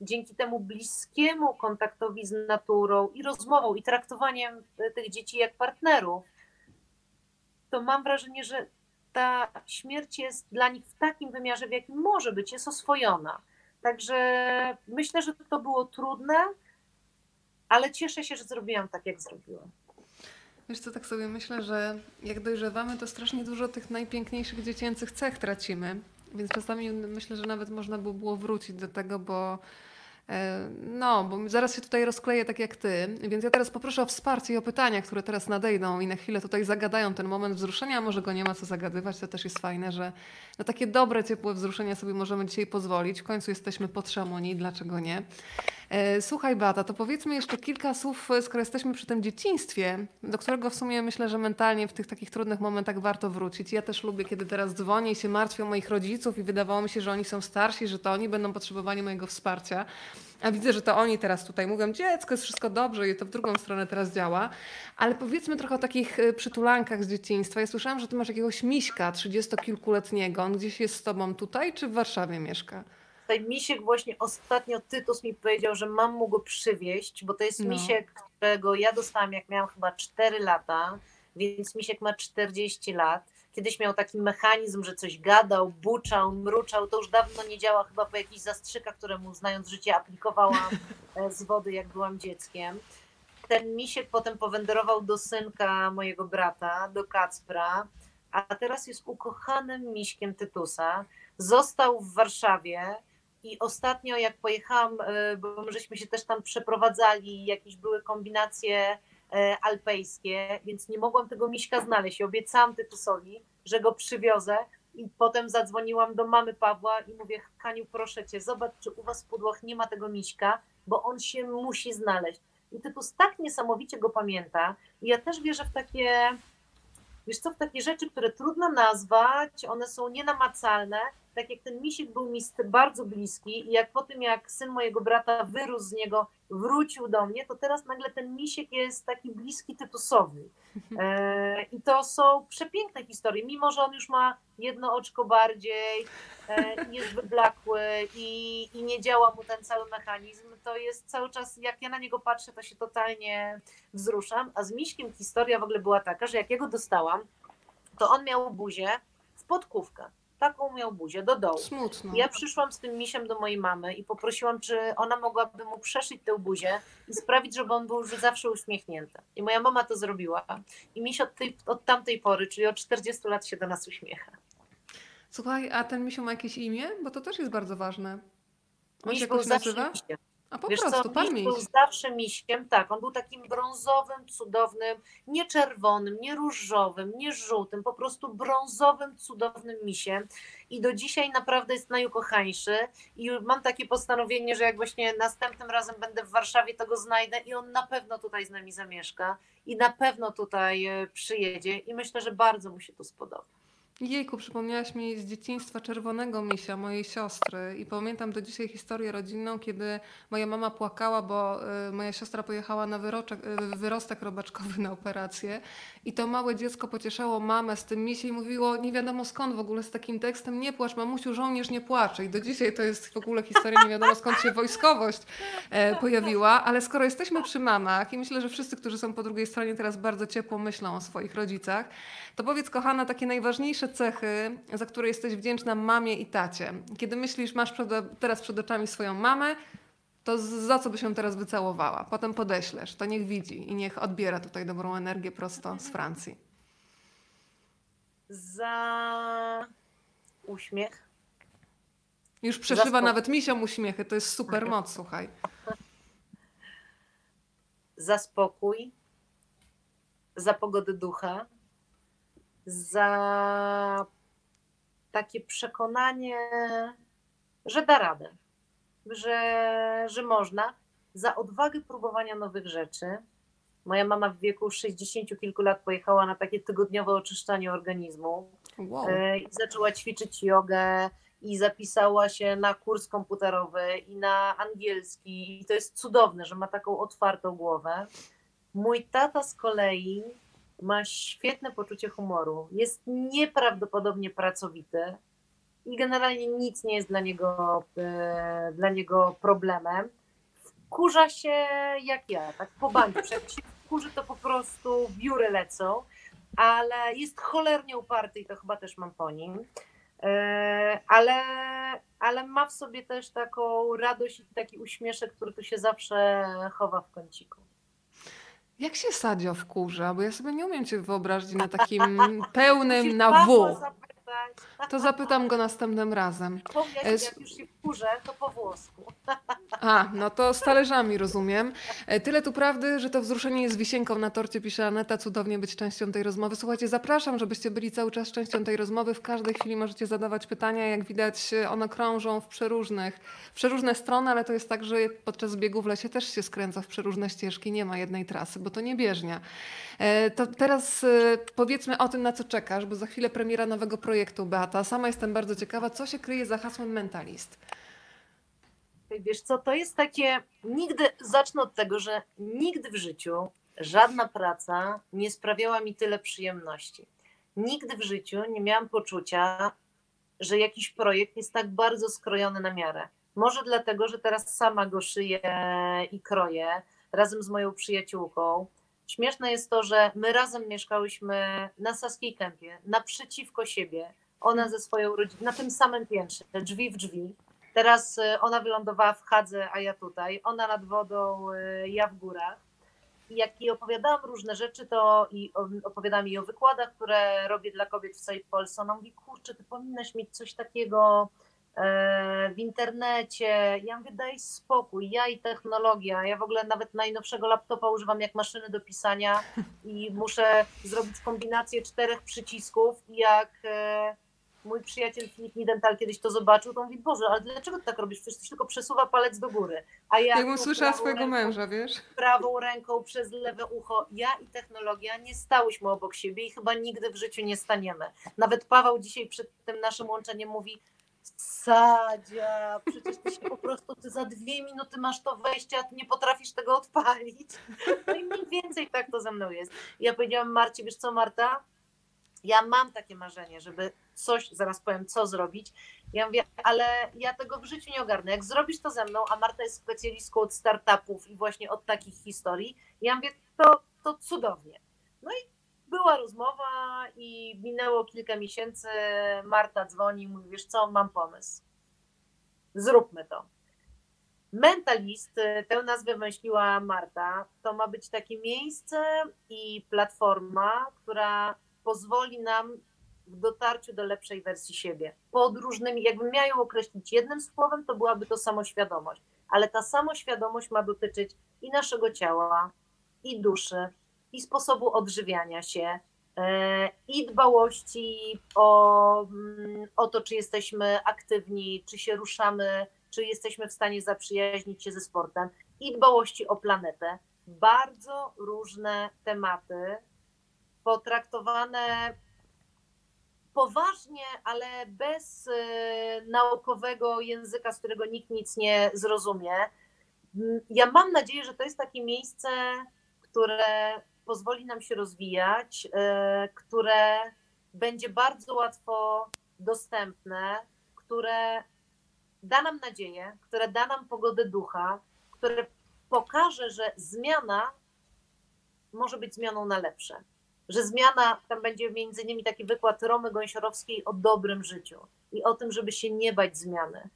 dzięki temu bliskiemu kontaktowi z naturą i rozmową i traktowaniem tych dzieci jak partnerów, to mam wrażenie, że ta śmierć jest dla nich w takim wymiarze, w jakim może być, jest oswojona. Także myślę, że to było trudne, ale cieszę się, że zrobiłam tak, jak zrobiłam. Wiesz co, tak sobie myślę, że jak dojrzewamy, to strasznie dużo tych najpiękniejszych dziecięcych cech tracimy. Więc czasami myślę, że nawet można by było wrócić do tego, bo e, no, bo zaraz się tutaj rozkleję tak jak ty, więc ja teraz poproszę o wsparcie i o pytania, które teraz nadejdą i na chwilę tutaj zagadają ten moment wzruszenia, może go nie ma co zagadywać, to też jest fajne, że na takie dobre, ciepłe wzruszenia sobie możemy dzisiaj pozwolić. W końcu jesteśmy po Trzamonii, dlaczego nie? E, słuchaj, Bata, to powiedzmy jeszcze kilka słów, e, skoro jesteśmy przy tym dzieciństwie, do którego w sumie myślę, że mentalnie w tych takich trudnych momentach warto wrócić. Ja też lubię, kiedy teraz dzwonię i się martwię o moich rodziców i wydawało mi się, że oni są starsi, że to oni będą potrzebowali mojego wsparcia. A widzę, że to oni teraz tutaj mówią, dziecko, jest wszystko dobrze i to w drugą stronę teraz działa. Ale powiedzmy trochę o takich e, przytulankach z dzieciństwa. Ja słyszałam, że ty masz jakiegoś miśka trzydziestokilkuletniego. On gdzieś jest z tobą tutaj, czy w Warszawie mieszka? Tutaj Misiek właśnie ostatnio Tytus mi powiedział, że mam mu go przywieźć, bo to jest No. Misiek, którego ja dostałam jak miałam chyba 4 lata, więc Misiek ma 40 lat. Kiedyś miał taki mechanizm, że coś gadał, buczał, mruczał. To już dawno nie działa, chyba po jakichś zastrzykach, które mu znając życie aplikowałam (laughs) e, z wody, jak byłam dzieckiem. Ten Misiek potem powędrował do synka mojego brata, do Kacpra, a teraz jest ukochanym Miśkiem Tytusa. Został w Warszawie, i ostatnio, jak pojechałam, e, bo żeśmy się też tam przeprowadzali, jakieś były kombinacje e, alpejskie, więc nie mogłam tego miśka znaleźć. I obiecałam Tytusowi, że go przywiozę. I potem zadzwoniłam do mamy Pawła i mówię: Kaniu, proszę cię, zobacz, czy u was w pudłach nie ma tego miśka, bo on się musi znaleźć. I Tytus tak niesamowicie go pamięta. I ja też wierzę w takie, wiesz co, w takie rzeczy, które trudno nazwać, one są nienamacalne, tak jak ten misik był mi bardzo bliski i jak po tym, jak syn mojego brata wyrósł z niego, wrócił do mnie, to teraz nagle ten misiek jest taki bliski Tytusowi. (laughs) E, I to są przepiękne historie, mimo że on już ma jedno oczko bardziej, e, jest wyblakły i, i nie działa mu ten cały mechanizm, to jest cały czas, jak ja na niego patrzę, to się totalnie wzruszam. A z Miśkiem historia w ogóle była taka, że jak ja go dostałam, to on miał buzię w podkówkę. Taką miał buzię do dołu. Smutno. Ja przyszłam z tym misiem do mojej mamy i poprosiłam, czy ona mogłaby mu przeszyć tę buzię i sprawić, żeby on był już zawsze uśmiechnięty. I moja mama to zrobiła. I miś od, tej, od tamtej pory, czyli od 40 lat się do nas uśmiecha. Słuchaj, a ten misiu ma jakieś imię? Bo to też jest bardzo ważne. On Miś się jakoś nazywa? misiem. A po Wiesz prostu, co, pan miś był zawsze misiem, tak, on był takim brązowym, cudownym, nie czerwonym, nie różowym, nie żółtym, po prostu brązowym, cudownym misiem i do dzisiaj naprawdę jest najukochańszy i mam takie postanowienie, że jak właśnie następnym razem będę w Warszawie, to go znajdę i on na pewno tutaj z nami zamieszka i na pewno tutaj e, przyjedzie i myślę, że bardzo mu się to spodoba. Jejku, przypomniałaś mi z dzieciństwa czerwonego misia, mojej siostry. I pamiętam do dzisiaj historię rodzinną, kiedy moja mama płakała, bo y, moja siostra pojechała na wyroczek, y, wyrostek robaczkowy na operację. I to małe dziecko pocieszało mamę z tym misiem i mówiło, nie wiadomo skąd w ogóle z takim tekstem, nie płacz mamusiu, żołnierz nie płacze. I do dzisiaj to jest w ogóle historia, nie wiadomo skąd się wojskowość e, pojawiła. Ale skoro jesteśmy przy mamach i myślę, że wszyscy, którzy są po drugiej stronie teraz bardzo ciepło myślą o swoich rodzicach, to powiedz, kochana, takie najważniejsze cechy, za które jesteś wdzięczna mamie i tacie. Kiedy myślisz, masz przed, teraz przed oczami swoją mamę, to za co byś ją teraz wycałowała? Potem podeślesz, to niech widzi i niech odbiera tutaj dobrą energię prosto z Francji. Za uśmiech, Już przeszywa nawet misią uśmiechy, to jest super moc, słuchaj. za spokój, za pogodę ducha, za takie przekonanie, że da radę, że, że można, za odwagę próbowania nowych rzeczy. Moja mama w wieku 60 kilku lat pojechała na takie tygodniowe oczyszczanie organizmu. Wow. E, i zaczęła ćwiczyć jogę i zapisała się na kurs komputerowy i na angielski i to jest cudowne, że ma taką otwartą głowę. Mój tata z kolei ma świetne poczucie humoru, jest nieprawdopodobnie pracowity i generalnie nic nie jest dla niego, e, dla niego problemem. Wkurza się jak ja, tak po bandzie. Jak się wkurzy, to po prostu wióry lecą ale jest cholernie uparty i to chyba też mam po nim. E, Ale, ale ma w sobie też taką radość i taki uśmieszek, który tu się zawsze chowa w kąciku. Jak się Sadzio wkurza? Bo ja sobie nie umiem cię wyobrazić na takim (laughs) pełnym na W. To zapytam go następnym razem. Powiem, E, s- jak już się wkurzę, to po włosku. A, no to z talerzami rozumiem. E, Tyle tu prawdy, że to wzruszenie jest wisienką na torcie, pisze Aneta. Cudownie być częścią tej rozmowy. Słuchajcie, zapraszam, żebyście byli cały czas częścią tej rozmowy. W każdej chwili możecie zadawać pytania. Jak widać, e, one krążą w przeróżnych, w przeróżne strony, ale to jest tak, że podczas biegu w lesie też się skręca w przeróżne ścieżki. Nie ma jednej trasy, bo to nie bieżnia. E, To teraz powiedzmy o tym, na co czekasz, bo za chwilę premiera nowego projektu, Beata. Sama jestem bardzo ciekawa, co się kryje za hasłem Mentalist. Wiesz co, to jest takie, nigdy, zacznę od tego, że nigdy w życiu żadna praca nie sprawiała mi tyle przyjemności. Nigdy w życiu nie miałam poczucia, że jakiś projekt jest tak bardzo skrojony na miarę. Może dlatego, że teraz sama go szyję i kroję razem z moją przyjaciółką. Śmieszne jest to, że my razem mieszkałyśmy na Saskiej Kępie, naprzeciwko siebie. Ona ze swoją rodziną, na tym samym piętrze, drzwi w drzwi. Teraz y, ona wylądowała w Hadze, a ja tutaj. Ona nad wodą, y, ja w górach. I jak jej opowiadałam różne rzeczy, to i o- opowiadałam jej o wykładach, które robię dla kobiet w całej Polsce. Ona mówi, kurczę, ty powinnaś mieć coś takiego e, w internecie. Ja mówię, daj spokój, ja i technologia. Ja w ogóle nawet najnowszego laptopa używam jak maszyny do pisania i muszę zrobić kombinację czterech przycisków i jak e, mój przyjaciel Filip Nidental kiedyś to zobaczył, to mówi, Boże, ale dlaczego ty tak robisz? Przecież coś tylko przesuwa palec do góry. A ja Jakbym słyszała swojego ręką- męża, wiesz? prawą ręką przez lewe ucho. Ja i technologia nie stałyśmy obok siebie i chyba nigdy w życiu nie staniemy. Nawet Paweł dzisiaj przed tym naszym łączeniem mówi Sadzia, przecież ty się po prostu ty za dwie minuty masz to wejście, a ty nie potrafisz tego odpalić. No i mniej więcej tak to ze mną jest. Ja powiedziałam Marcie, wiesz co Marta? Ja mam takie marzenie, żeby coś, zaraz powiem, co zrobić. Ja mówię, ale ja tego w życiu nie ogarnę. Jak zrobisz to ze mną, a Marta jest specjalistką od startupów i właśnie od takich historii, ja mówię, to, to cudownie. No i była rozmowa i minęło kilka miesięcy. Marta dzwoni i mówi, wiesz co, mam pomysł. Zróbmy to. Mentalist, y, tę nazwę wymyśliła Marta, to ma być takie miejsce i platforma, która pozwoli nam w dotarciu do lepszej wersji siebie. Pod różnymi, jakbym miała ją określić jednym słowem, to byłaby to samoświadomość. Ale ta samoświadomość ma dotyczyć i naszego ciała, i duszy, i sposobu odżywiania się, e, i dbałości o, mm, o to, czy jesteśmy aktywni, czy się ruszamy, czy jesteśmy w stanie zaprzyjaźnić się ze sportem, i dbałości o planetę. Bardzo różne tematy, potraktowane poważnie, ale bez e, naukowego języka, z którego nikt nic nie zrozumie. Mm, Ja mam nadzieję, że to jest takie miejsce, które pozwoli nam się rozwijać, e, które będzie bardzo łatwo dostępne, które da nam nadzieję, które da nam pogodę ducha, które pokaże, że zmiana może być zmianą na lepsze. Że zmiana, tam będzie między innymi taki wykład Romy Gąsiorowskiej o dobrym życiu i o tym, żeby się nie bać zmiany.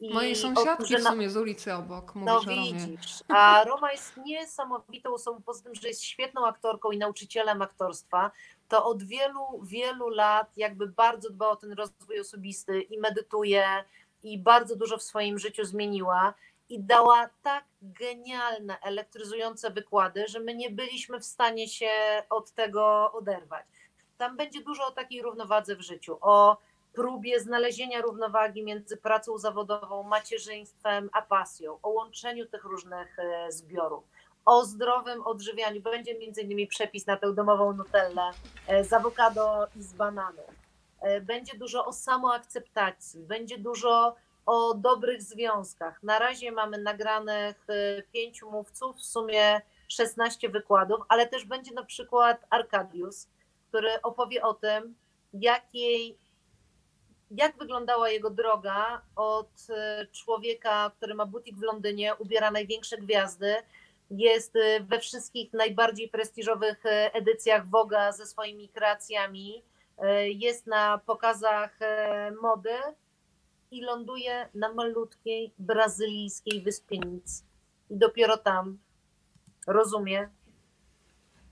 I Mojej o tym, sąsiadki że w na- sumie z ulicy obok, no mówisz o Romie. widzisz. A Roma jest niesamowitą osobą, poza tym, że jest świetną aktorką i nauczycielem aktorstwa, to od wielu, wielu lat jakby bardzo dba o ten rozwój osobisty i medytuje i bardzo dużo w swoim życiu zmieniła i dała tak genialne, elektryzujące wykłady, że my nie byliśmy w stanie się od tego oderwać. Tam będzie dużo o takiej równowadze w życiu, o próbie znalezienia równowagi między pracą zawodową, macierzyństwem, a pasją, o łączeniu tych różnych e, zbiorów, o zdrowym odżywianiu. Będzie między innymi przepis na tę domową nutellę e, z awokado i z bananów. E, Będzie dużo o samoakceptacji, będzie dużo o dobrych związkach. Na razie mamy nagranych e, pięciu mówców, w sumie 16 wykładów, ale też będzie na przykład Arkadius, który opowie o tym, jakiej jak wyglądała jego droga od e, człowieka, który ma butik w Londynie, ubiera największe gwiazdy, jest e, we wszystkich najbardziej prestiżowych edycjach Voga ze swoimi kreacjami, jest na pokazach mody i ląduje na malutkiej brazylijskiej wyspie nic. I dopiero tam rozumie,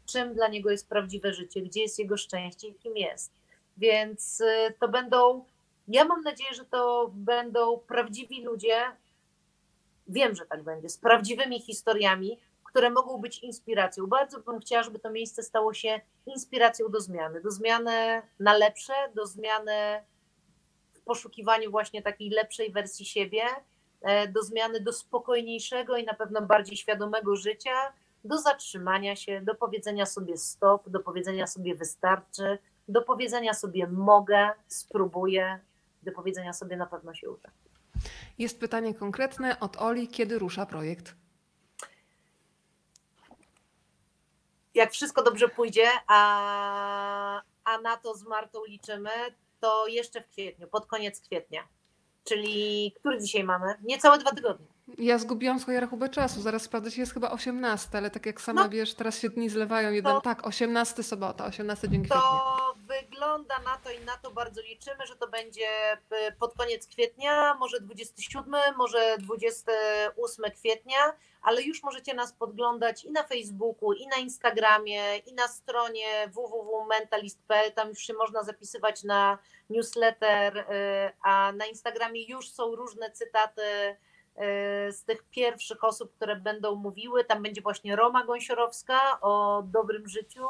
czym dla niego jest prawdziwe życie, gdzie jest jego szczęście i kim jest. Więc y, to będą, ja mam nadzieję, że to będą prawdziwi ludzie, wiem, że tak będzie, z prawdziwymi historiami, które mogą być inspiracją. Bardzo bym chciała, żeby to miejsce stało się inspiracją do zmiany, do zmiany na lepsze, do zmiany poszukiwaniu właśnie takiej lepszej wersji siebie, e, do zmiany do spokojniejszego i na pewno bardziej świadomego życia, do zatrzymania się, do powiedzenia sobie stop, do powiedzenia sobie wystarczy, do powiedzenia sobie mogę, spróbuję, do powiedzenia sobie na pewno się uda. Jest pytanie konkretne od Oli, kiedy rusza projekt? Jak wszystko dobrze pójdzie, a, a na to z Martą liczymy, to jeszcze w kwietniu, pod koniec kwietnia. Czyli który dzisiaj mamy? Niecałe dwa tygodnie. Ja zgubiłam swoją rachubę czasu, zaraz sprawdzę, jest chyba 18, ale tak jak sama No. wiesz, teraz się dni zlewają. Jeden, To- tak, 18 sobota, 18 dzień kwietnia. To wygląda na to i na to bardzo liczymy, że to będzie y, pod koniec kwietnia, może 27, może 28 kwietnia, ale już możecie nas podglądać i na Facebooku, i na Instagramie, i na stronie www.mentalist.pl. Tam już się można zapisywać na newsletter, y, a na Instagramie już są różne cytaty y, z tych pierwszych osób, które będą mówiły. Tam będzie właśnie Roma Gąsiorowska o dobrym życiu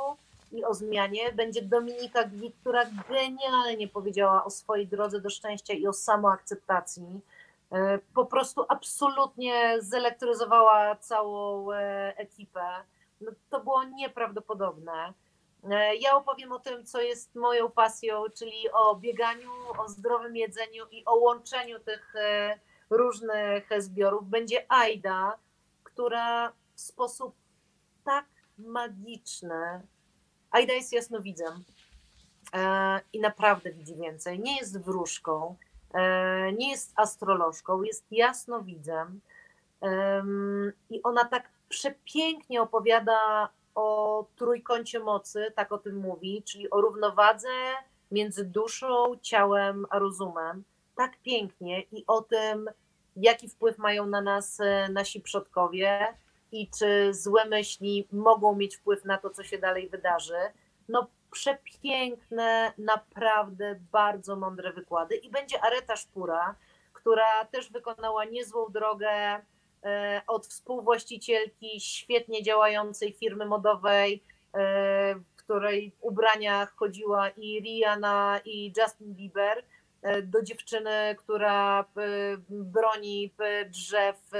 i o zmianie. Będzie Dominika Gwik, która genialnie powiedziała o swojej drodze do szczęścia i o samoakceptacji. E, Po prostu absolutnie zelektryzowała całą e, ekipę. No, to było nieprawdopodobne. E, Ja opowiem o tym, co jest moją pasją, czyli o bieganiu, o zdrowym jedzeniu i o łączeniu tych różnych zbiorów. Będzie Aida, która w sposób tak magiczny Aida jest jasnowidzem e, i naprawdę widzi więcej. Nie jest wróżką, e, nie jest astrolożką, jest jasnowidzem. Em, I ona tak przepięknie opowiada o trójkącie mocy, tak o tym mówi, czyli o równowadze między duszą, ciałem a rozumem. Tak pięknie i o tym, jaki wpływ mają na nas e, nasi przodkowie i czy złe myśli mogą mieć wpływ na to, co się dalej wydarzy. No przepiękne, naprawdę bardzo mądre wykłady. I będzie Areta Szpura, która też wykonała niezłą drogę e, od współwłaścicielki świetnie działającej firmy modowej, e, w której ubraniach chodziła i Rihanna i Justin Bieber, e, do dziewczyny, która broni drzew,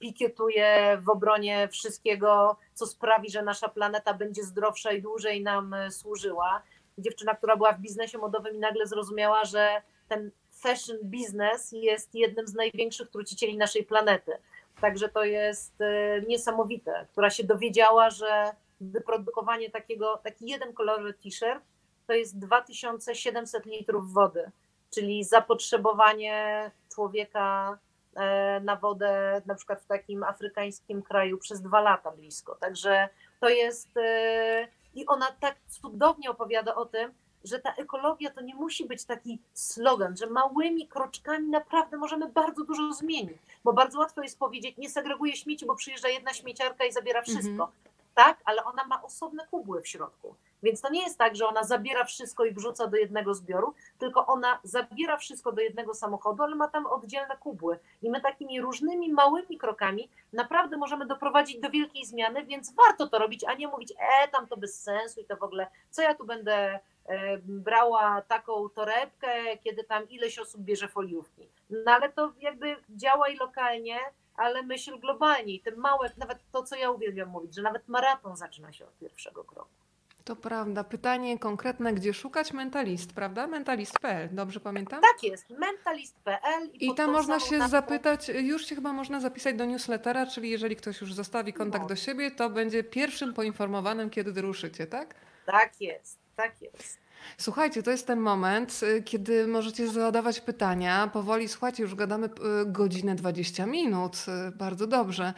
pikietuje w obronie wszystkiego, co sprawi, że nasza planeta będzie zdrowsza i dłużej nam e, służyła. Dziewczyna, która była w biznesie modowym i nagle zrozumiała, że ten fashion business jest jednym z największych trucicieli naszej planety. Także to jest e, niesamowite, która się dowiedziała, że wyprodukowanie takiego, taki jeden kolorowy t-shirt to jest 2700 litrów wody, czyli zapotrzebowanie człowieka na wodę na przykład w takim afrykańskim kraju przez dwa lata blisko. Także to jest e, i ona tak cudownie opowiada o tym, że ta ekologia to nie musi być taki slogan, że małymi kroczkami naprawdę możemy bardzo dużo zmienić, bo bardzo łatwo jest powiedzieć, nie segreguję śmieci, bo przyjeżdża jedna śmieciarka i zabiera wszystko. Tak, ale ona ma osobne kubły w środku. Więc to nie jest tak, że ona zabiera wszystko i wrzuca do jednego zbioru, tylko ona zabiera wszystko do jednego samochodu, ale ma tam oddzielne kubły. I my takimi różnymi małymi krokami naprawdę możemy doprowadzić do wielkiej zmiany, więc warto to robić, a nie mówić, e, tam to bez sensu i to w ogóle, co ja tu będę e, brała taką torebkę, kiedy tam ileś osób bierze foliówki. No ale to jakby działa i lokalnie, ale myśl globalnie i te małe, nawet to, co ja uwielbiam mówić, że nawet maraton zaczyna się od pierwszego kroku. To prawda. Pytanie konkretne, gdzie szukać mentalist, prawda? Mentalist.pl, dobrze pamiętam? Tak jest, mentalist.pl I pod tam można się nazwą- zapytać, już się chyba można zapisać do newslettera, czyli jeżeli ktoś już zostawi kontakt No. do siebie, to będzie pierwszym poinformowanym, kiedy ruszycie, tak? Tak jest, tak jest. Słuchajcie, to jest ten moment, y, kiedy możecie zadawać pytania. Powoli, słuchajcie, już gadamy y, godzinę 20 minut. y, Bardzo dobrze.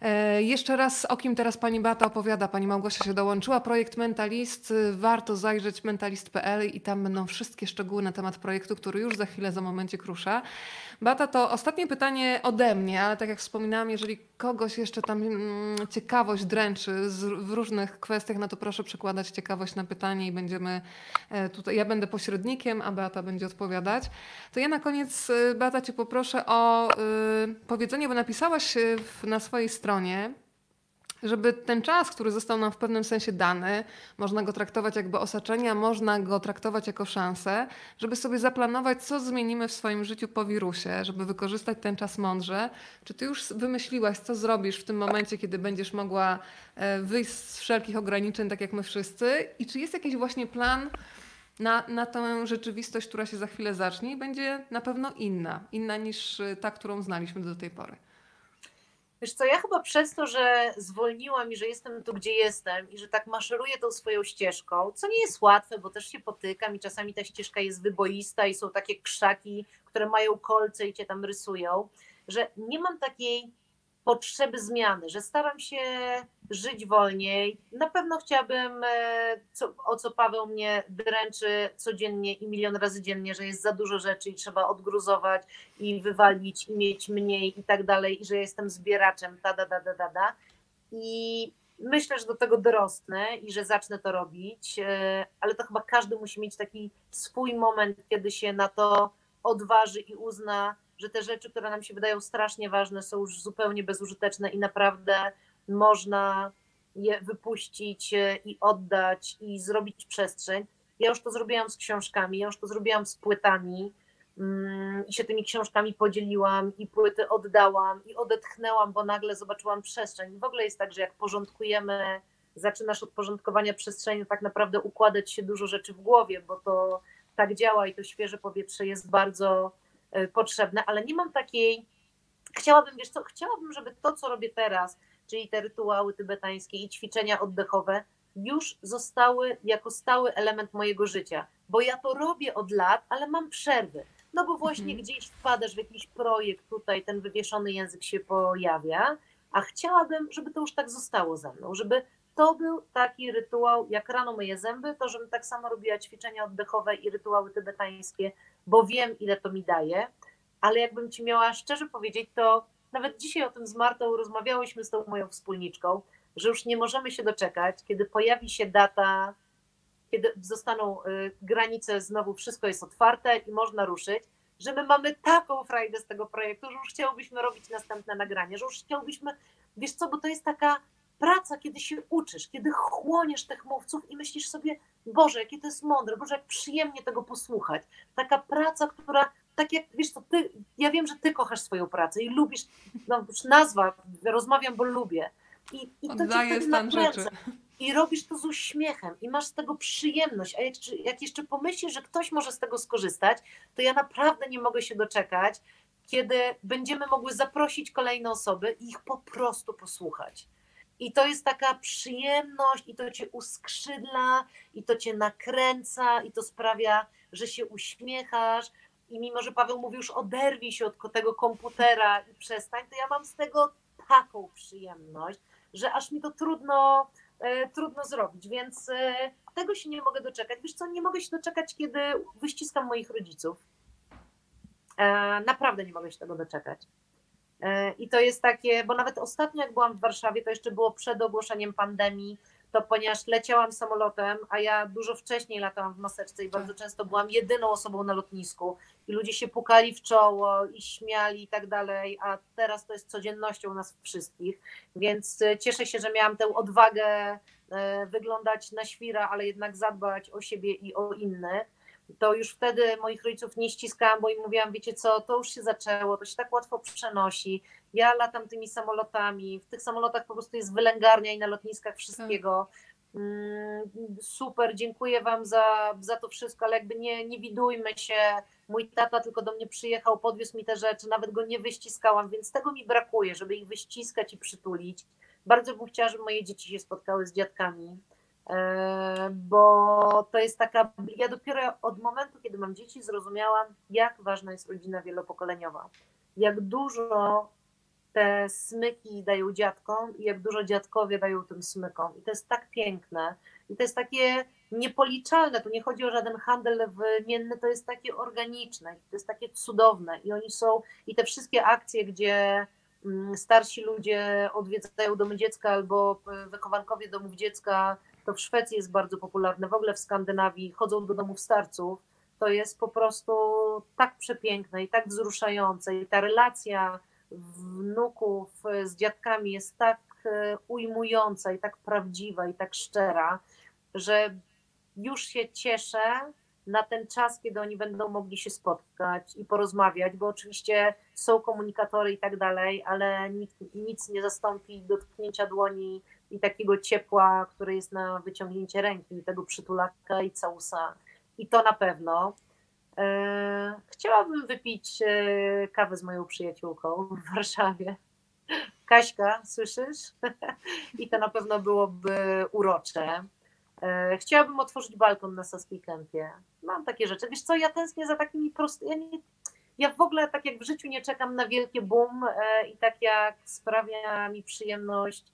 E, jeszcze raz, o kim teraz pani Beata opowiada, pani Małgosia się dołączyła. Projekt Mentalist, warto zajrzeć mentalist.pl i tam będą wszystkie szczegóły na temat projektu, który już za chwilę, za momencie krusza. Beata, to ostatnie pytanie ode mnie, ale tak jak wspominałam, jeżeli kogoś jeszcze tam mm, ciekawość dręczy z, w różnych kwestiach, no to proszę przekładać ciekawość na pytanie i będziemy e, tutaj, ja będę pośrednikiem, a Beata będzie odpowiadać. To ja na koniec, y, Beata, cię poproszę o y, powiedzenie, bo napisałaś na swojej stronie, żeby ten czas, który został nam w pewnym sensie dany, można go traktować jakby osaczenia, można go traktować jako szansę, żeby sobie zaplanować, co zmienimy w swoim życiu po wirusie, żeby wykorzystać ten czas mądrze. Czy ty już wymyśliłaś, co zrobisz w tym momencie, kiedy będziesz mogła e, wyjść z wszelkich ograniczeń, tak jak my wszyscy? I czy jest jakiś właśnie plan na, na tę rzeczywistość, która się za chwilę zacznie i będzie na pewno inna, inna niż e, ta, którą znaliśmy do tej pory? Wiesz co, ja chyba przez to, że zwolniłam i że jestem tu, gdzie jestem i że tak maszeruję tą swoją ścieżką, co nie jest łatwe, bo też się potykam i czasami ta ścieżka jest wyboista i są takie krzaki, które mają kolce i cię tam rysują, że nie mam takiej potrzeby zmiany, że staram się żyć wolniej. Na pewno chciałabym, e, co, o co Paweł mnie dręczy codziennie i milion razy dziennie, że jest za dużo rzeczy i trzeba odgruzować i wywalić i mieć mniej i tak dalej, i że jestem zbieraczem, ta, da, da, da, da, da. I myślę, że do tego dorosnę i że zacznę to robić, e, ale to chyba każdy musi mieć taki swój moment, kiedy się na to odważy i uzna, że te rzeczy, które nam się wydają strasznie ważne, są już zupełnie bezużyteczne i naprawdę można je wypuścić e, i oddać i zrobić przestrzeń. Ja już to zrobiłam z książkami, ja już to zrobiłam z płytami mm, i się tymi książkami podzieliłam i płyty oddałam i odetchnęłam, bo nagle zobaczyłam przestrzeń. W ogóle jest tak, że jak porządkujemy, zaczynasz od porządkowania przestrzeni, tak naprawdę układać się dużo rzeczy w głowie, bo to tak działa i to świeże powietrze jest bardzo potrzebne, ale nie mam takiej. Chciałabym, wiesz co, chciałabym, żeby to, co robię teraz, czyli te rytuały tybetańskie i ćwiczenia oddechowe, już zostały jako stały element mojego życia, bo ja to robię od lat, ale mam przerwy. No bo właśnie mhm. gdzieś wpadasz w jakiś projekt, tutaj ten wywieszony język się pojawia, a chciałabym, żeby to już tak zostało ze mną, żeby to był taki rytuał, jak rano myję zęby, to żebym tak samo robiła ćwiczenia oddechowe i rytuały tybetańskie, bo wiem, ile to mi daje, ale jakbym ci miała szczerze powiedzieć, to nawet dzisiaj o tym z Martą rozmawiałyśmy z tą moją wspólniczką, że już nie możemy się doczekać, kiedy pojawi się data, kiedy zostaną y, granice, znowu wszystko jest otwarte i można ruszyć, że my mamy taką frajdę z tego projektu, że już chciałbyśmy robić następne nagranie, że już chciałbyśmy, wiesz co, bo to jest taka praca, kiedy się uczysz, kiedy chłoniesz tych mówców i myślisz sobie, Boże, jakie to jest mądre, Boże, jak przyjemnie tego posłuchać. Taka praca, która tak jak, wiesz co, ty, ja wiem, że ty kochasz swoją pracę i lubisz, no już nazwa, rozmawiam, bo lubię. I, i to. I robisz to z uśmiechem i masz z tego przyjemność. A jak, jak jeszcze pomyślisz, że ktoś może z tego skorzystać, to ja naprawdę nie mogę się doczekać, kiedy będziemy mogły zaprosić kolejne osoby i ich po prostu posłuchać. I to jest taka przyjemność, i to cię uskrzydla, i to cię nakręca, i to sprawia, że się uśmiechasz, i mimo, że Paweł mówi już oderwij się od tego komputera i przestań, to ja mam z tego taką przyjemność, że aż mi to trudno, e, trudno zrobić, więc e, tego się nie mogę doczekać. Wiesz co, nie mogę się doczekać, kiedy wyściskam moich rodziców. E, naprawdę nie mogę się tego doczekać. E, I to jest takie, bo nawet ostatnio jak byłam w Warszawie, to jeszcze było przed ogłoszeniem pandemii, to ponieważ leciałam samolotem, a ja dużo wcześniej latałam w maseczce i bardzo tak. często byłam jedyną osobą na lotnisku. I ludzie się pukali w czoło i śmiali i tak dalej, a teraz to jest codziennością nas wszystkich, więc e, cieszę się, że miałam tę odwagę e, wyglądać na świra, ale jednak zadbać o siebie i o innych to już wtedy moich rodziców nie ściskałam, bo im mówiłam, wiecie co, to już się zaczęło, to się tak łatwo przenosi. Ja latam tymi samolotami, w tych samolotach po prostu jest wylęgarnia i na lotniskach wszystkiego. Mm, super, dziękuję Wam za, za to wszystko, ale jakby nie, nie widujmy się. Mój tata tylko do mnie przyjechał, podwiózł mi te rzeczy, nawet go nie wyściskałam, więc tego mi brakuje, żeby ich wyściskać i przytulić. Bardzo bym chciała, żeby moje dzieci się spotkały z dziadkami. E, bo to jest taka, ja dopiero od momentu, kiedy mam dzieci, zrozumiałam, jak ważna jest rodzina wielopokoleniowa. Jak dużo te smyki dają dziadkom i jak dużo dziadkowie dają tym smykom. I to jest tak piękne. I to jest takie niepoliczalne. Tu nie chodzi o żaden handel wymienny, to jest takie organiczne, to jest takie cudowne. I oni są, i te wszystkie akcje, gdzie mm, starsi ludzie odwiedzają domy dziecka albo wychowankowie domów dziecka, to w Szwecji jest bardzo popularne, w ogóle w Skandynawii chodzą do domów starców. To jest po prostu tak przepiękne i tak wzruszające. I ta relacja wnuków z dziadkami jest tak e, ujmująca i tak prawdziwa i tak szczera, że już się cieszę na ten czas, kiedy oni będą mogli się spotkać i porozmawiać, bo oczywiście są komunikatory i tak dalej, ale nic, nic nie zastąpi dotknięcia dłoni i takiego ciepła, które jest na wyciągnięcie ręki, tego przytulaka i całusa. I to na pewno. E, chciałabym wypić e, kawę z moją przyjaciółką w Warszawie. Kaśka, słyszysz? (laughs) I to na pewno byłoby urocze. E, chciałabym otworzyć balkon na Saskiej Kępie. Mam takie rzeczy. Wiesz co, ja tęsknię za takimi prostymi... Ja, nie... ja w ogóle tak jak w życiu nie czekam na wielkie boom i tak jak sprawia mi przyjemność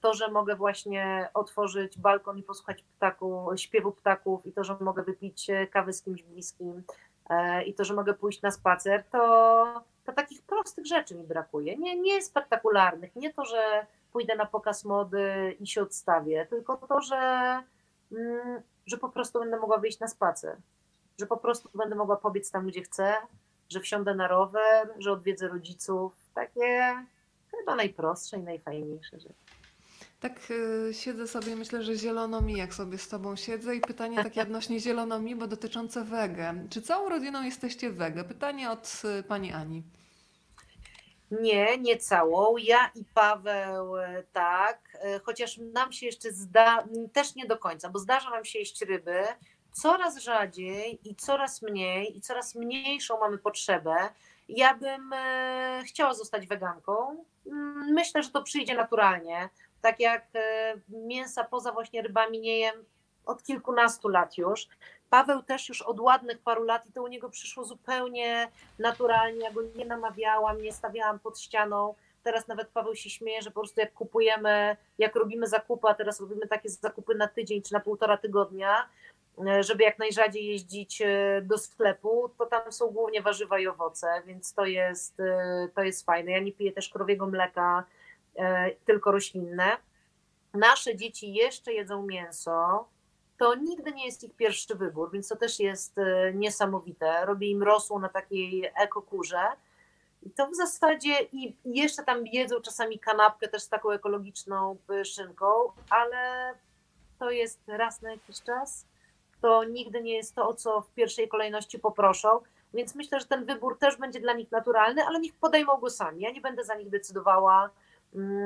to, że mogę właśnie otworzyć balkon i posłuchać ptaku, śpiewu ptaków i to, że mogę wypić kawę z kimś bliskim e, i to, że mogę pójść na spacer, to, to takich prostych rzeczy mi brakuje. Nie, nie spektakularnych, nie to, że pójdę na pokaz mody i się odstawię, tylko to, że, mm, że po prostu będę mogła wyjść na spacer, że po prostu będę mogła pobiec tam, gdzie chcę, że wsiądę na rower, że odwiedzę rodziców. Takie chyba najprostsze i najfajniejsze rzeczy. Tak y, siedzę sobie, myślę, że zielono mi, jak sobie z tobą siedzę i pytanie takie odnośnie zielono mi, bo dotyczące wege. Czy całą rodziną jesteście wege? Pytanie od y, pani Ani. Nie, nie całą. Ja i Paweł e, tak, e, chociaż nam się jeszcze zda, też nie do końca, bo zdarza nam się jeść ryby coraz rzadziej i coraz mniej i coraz mniejszą mamy potrzebę. Ja bym e, chciała zostać weganką. Myślę, że to przyjdzie naturalnie tak jak e, mięsa poza właśnie rybami nie jem od kilkunastu lat już. Paweł też już od ładnych paru lat i to u niego przyszło zupełnie naturalnie. Ja go nie namawiałam, nie stawiałam pod ścianą. Teraz nawet Paweł się śmieje, że po prostu jak kupujemy, jak robimy zakupy, a teraz robimy takie zakupy na tydzień czy na półtora tygodnia, e, żeby jak najrzadziej jeździć e, do sklepu, to tam są głównie warzywa i owoce, więc to jest, to jest fajne. Ja nie piję też krowiego mleka, tylko roślinne. Nasze dzieci jeszcze jedzą mięso, to nigdy nie jest ich pierwszy wybór, więc to też jest e, niesamowite. Robię im rosół na takiej ekokurze. I to w zasadzie i jeszcze tam jedzą czasami kanapkę też z taką ekologiczną szynką, ale to jest raz na jakiś czas. To nigdy nie jest to, o co w pierwszej kolejności poproszą. Więc myślę, że ten wybór też będzie dla nich naturalny, ale niech podejmą go sami. Ja nie będę za nich decydowała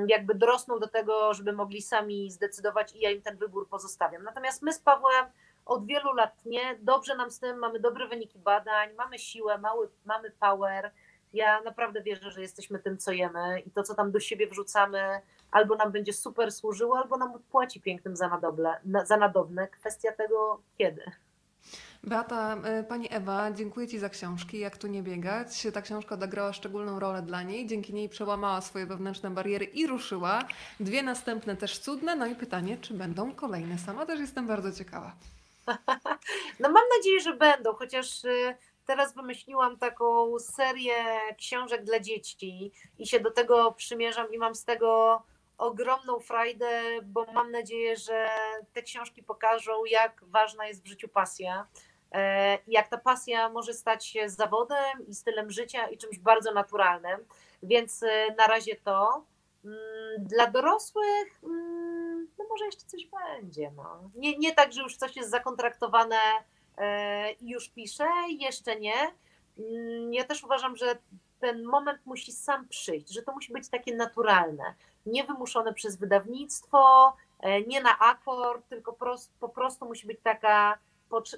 jakby dorosną do tego, żeby mogli sami zdecydować i ja im ten wybór pozostawiam. Natomiast my z Pawłem od wielu lat nie, dobrze nam z tym, mamy dobre wyniki badań, mamy siłę, mały, mamy power. Ja naprawdę wierzę, że jesteśmy tym, co jemy i to, co tam do siebie wrzucamy, albo nam będzie super służyło, albo nam płaci pięknym za, nadoble, za nadobne. Kwestia tego, kiedy. Beata, e, Pani Ewa, dziękuję Ci za książki. Jak tu nie biegać? Ta książka odegrała szczególną rolę dla niej. Dzięki niej przełamała swoje wewnętrzne bariery i ruszyła. Dwie następne też cudne. No i pytanie, czy będą kolejne? Sama też jestem bardzo ciekawa. No mam nadzieję, że będą, chociaż y, teraz wymyśliłam taką serię książek dla dzieci i się do tego przymierzam i mam z tego ogromną frajdę, bo mam nadzieję, że te książki pokażą, jak ważna jest w życiu pasja E, jak ta pasja może stać się zawodem i stylem życia i czymś bardzo naturalnym. Więc e, na razie to. Mm, dla dorosłych, mm, no może jeszcze coś będzie. No. Nie, nie tak, że już coś jest zakontraktowane e, i już piszę, jeszcze nie. Mm, ja też uważam, że ten moment musi sam przyjść, że to musi być takie naturalne, niewymuszone przez wydawnictwo, nie na akord, tylko po prostu musi być taka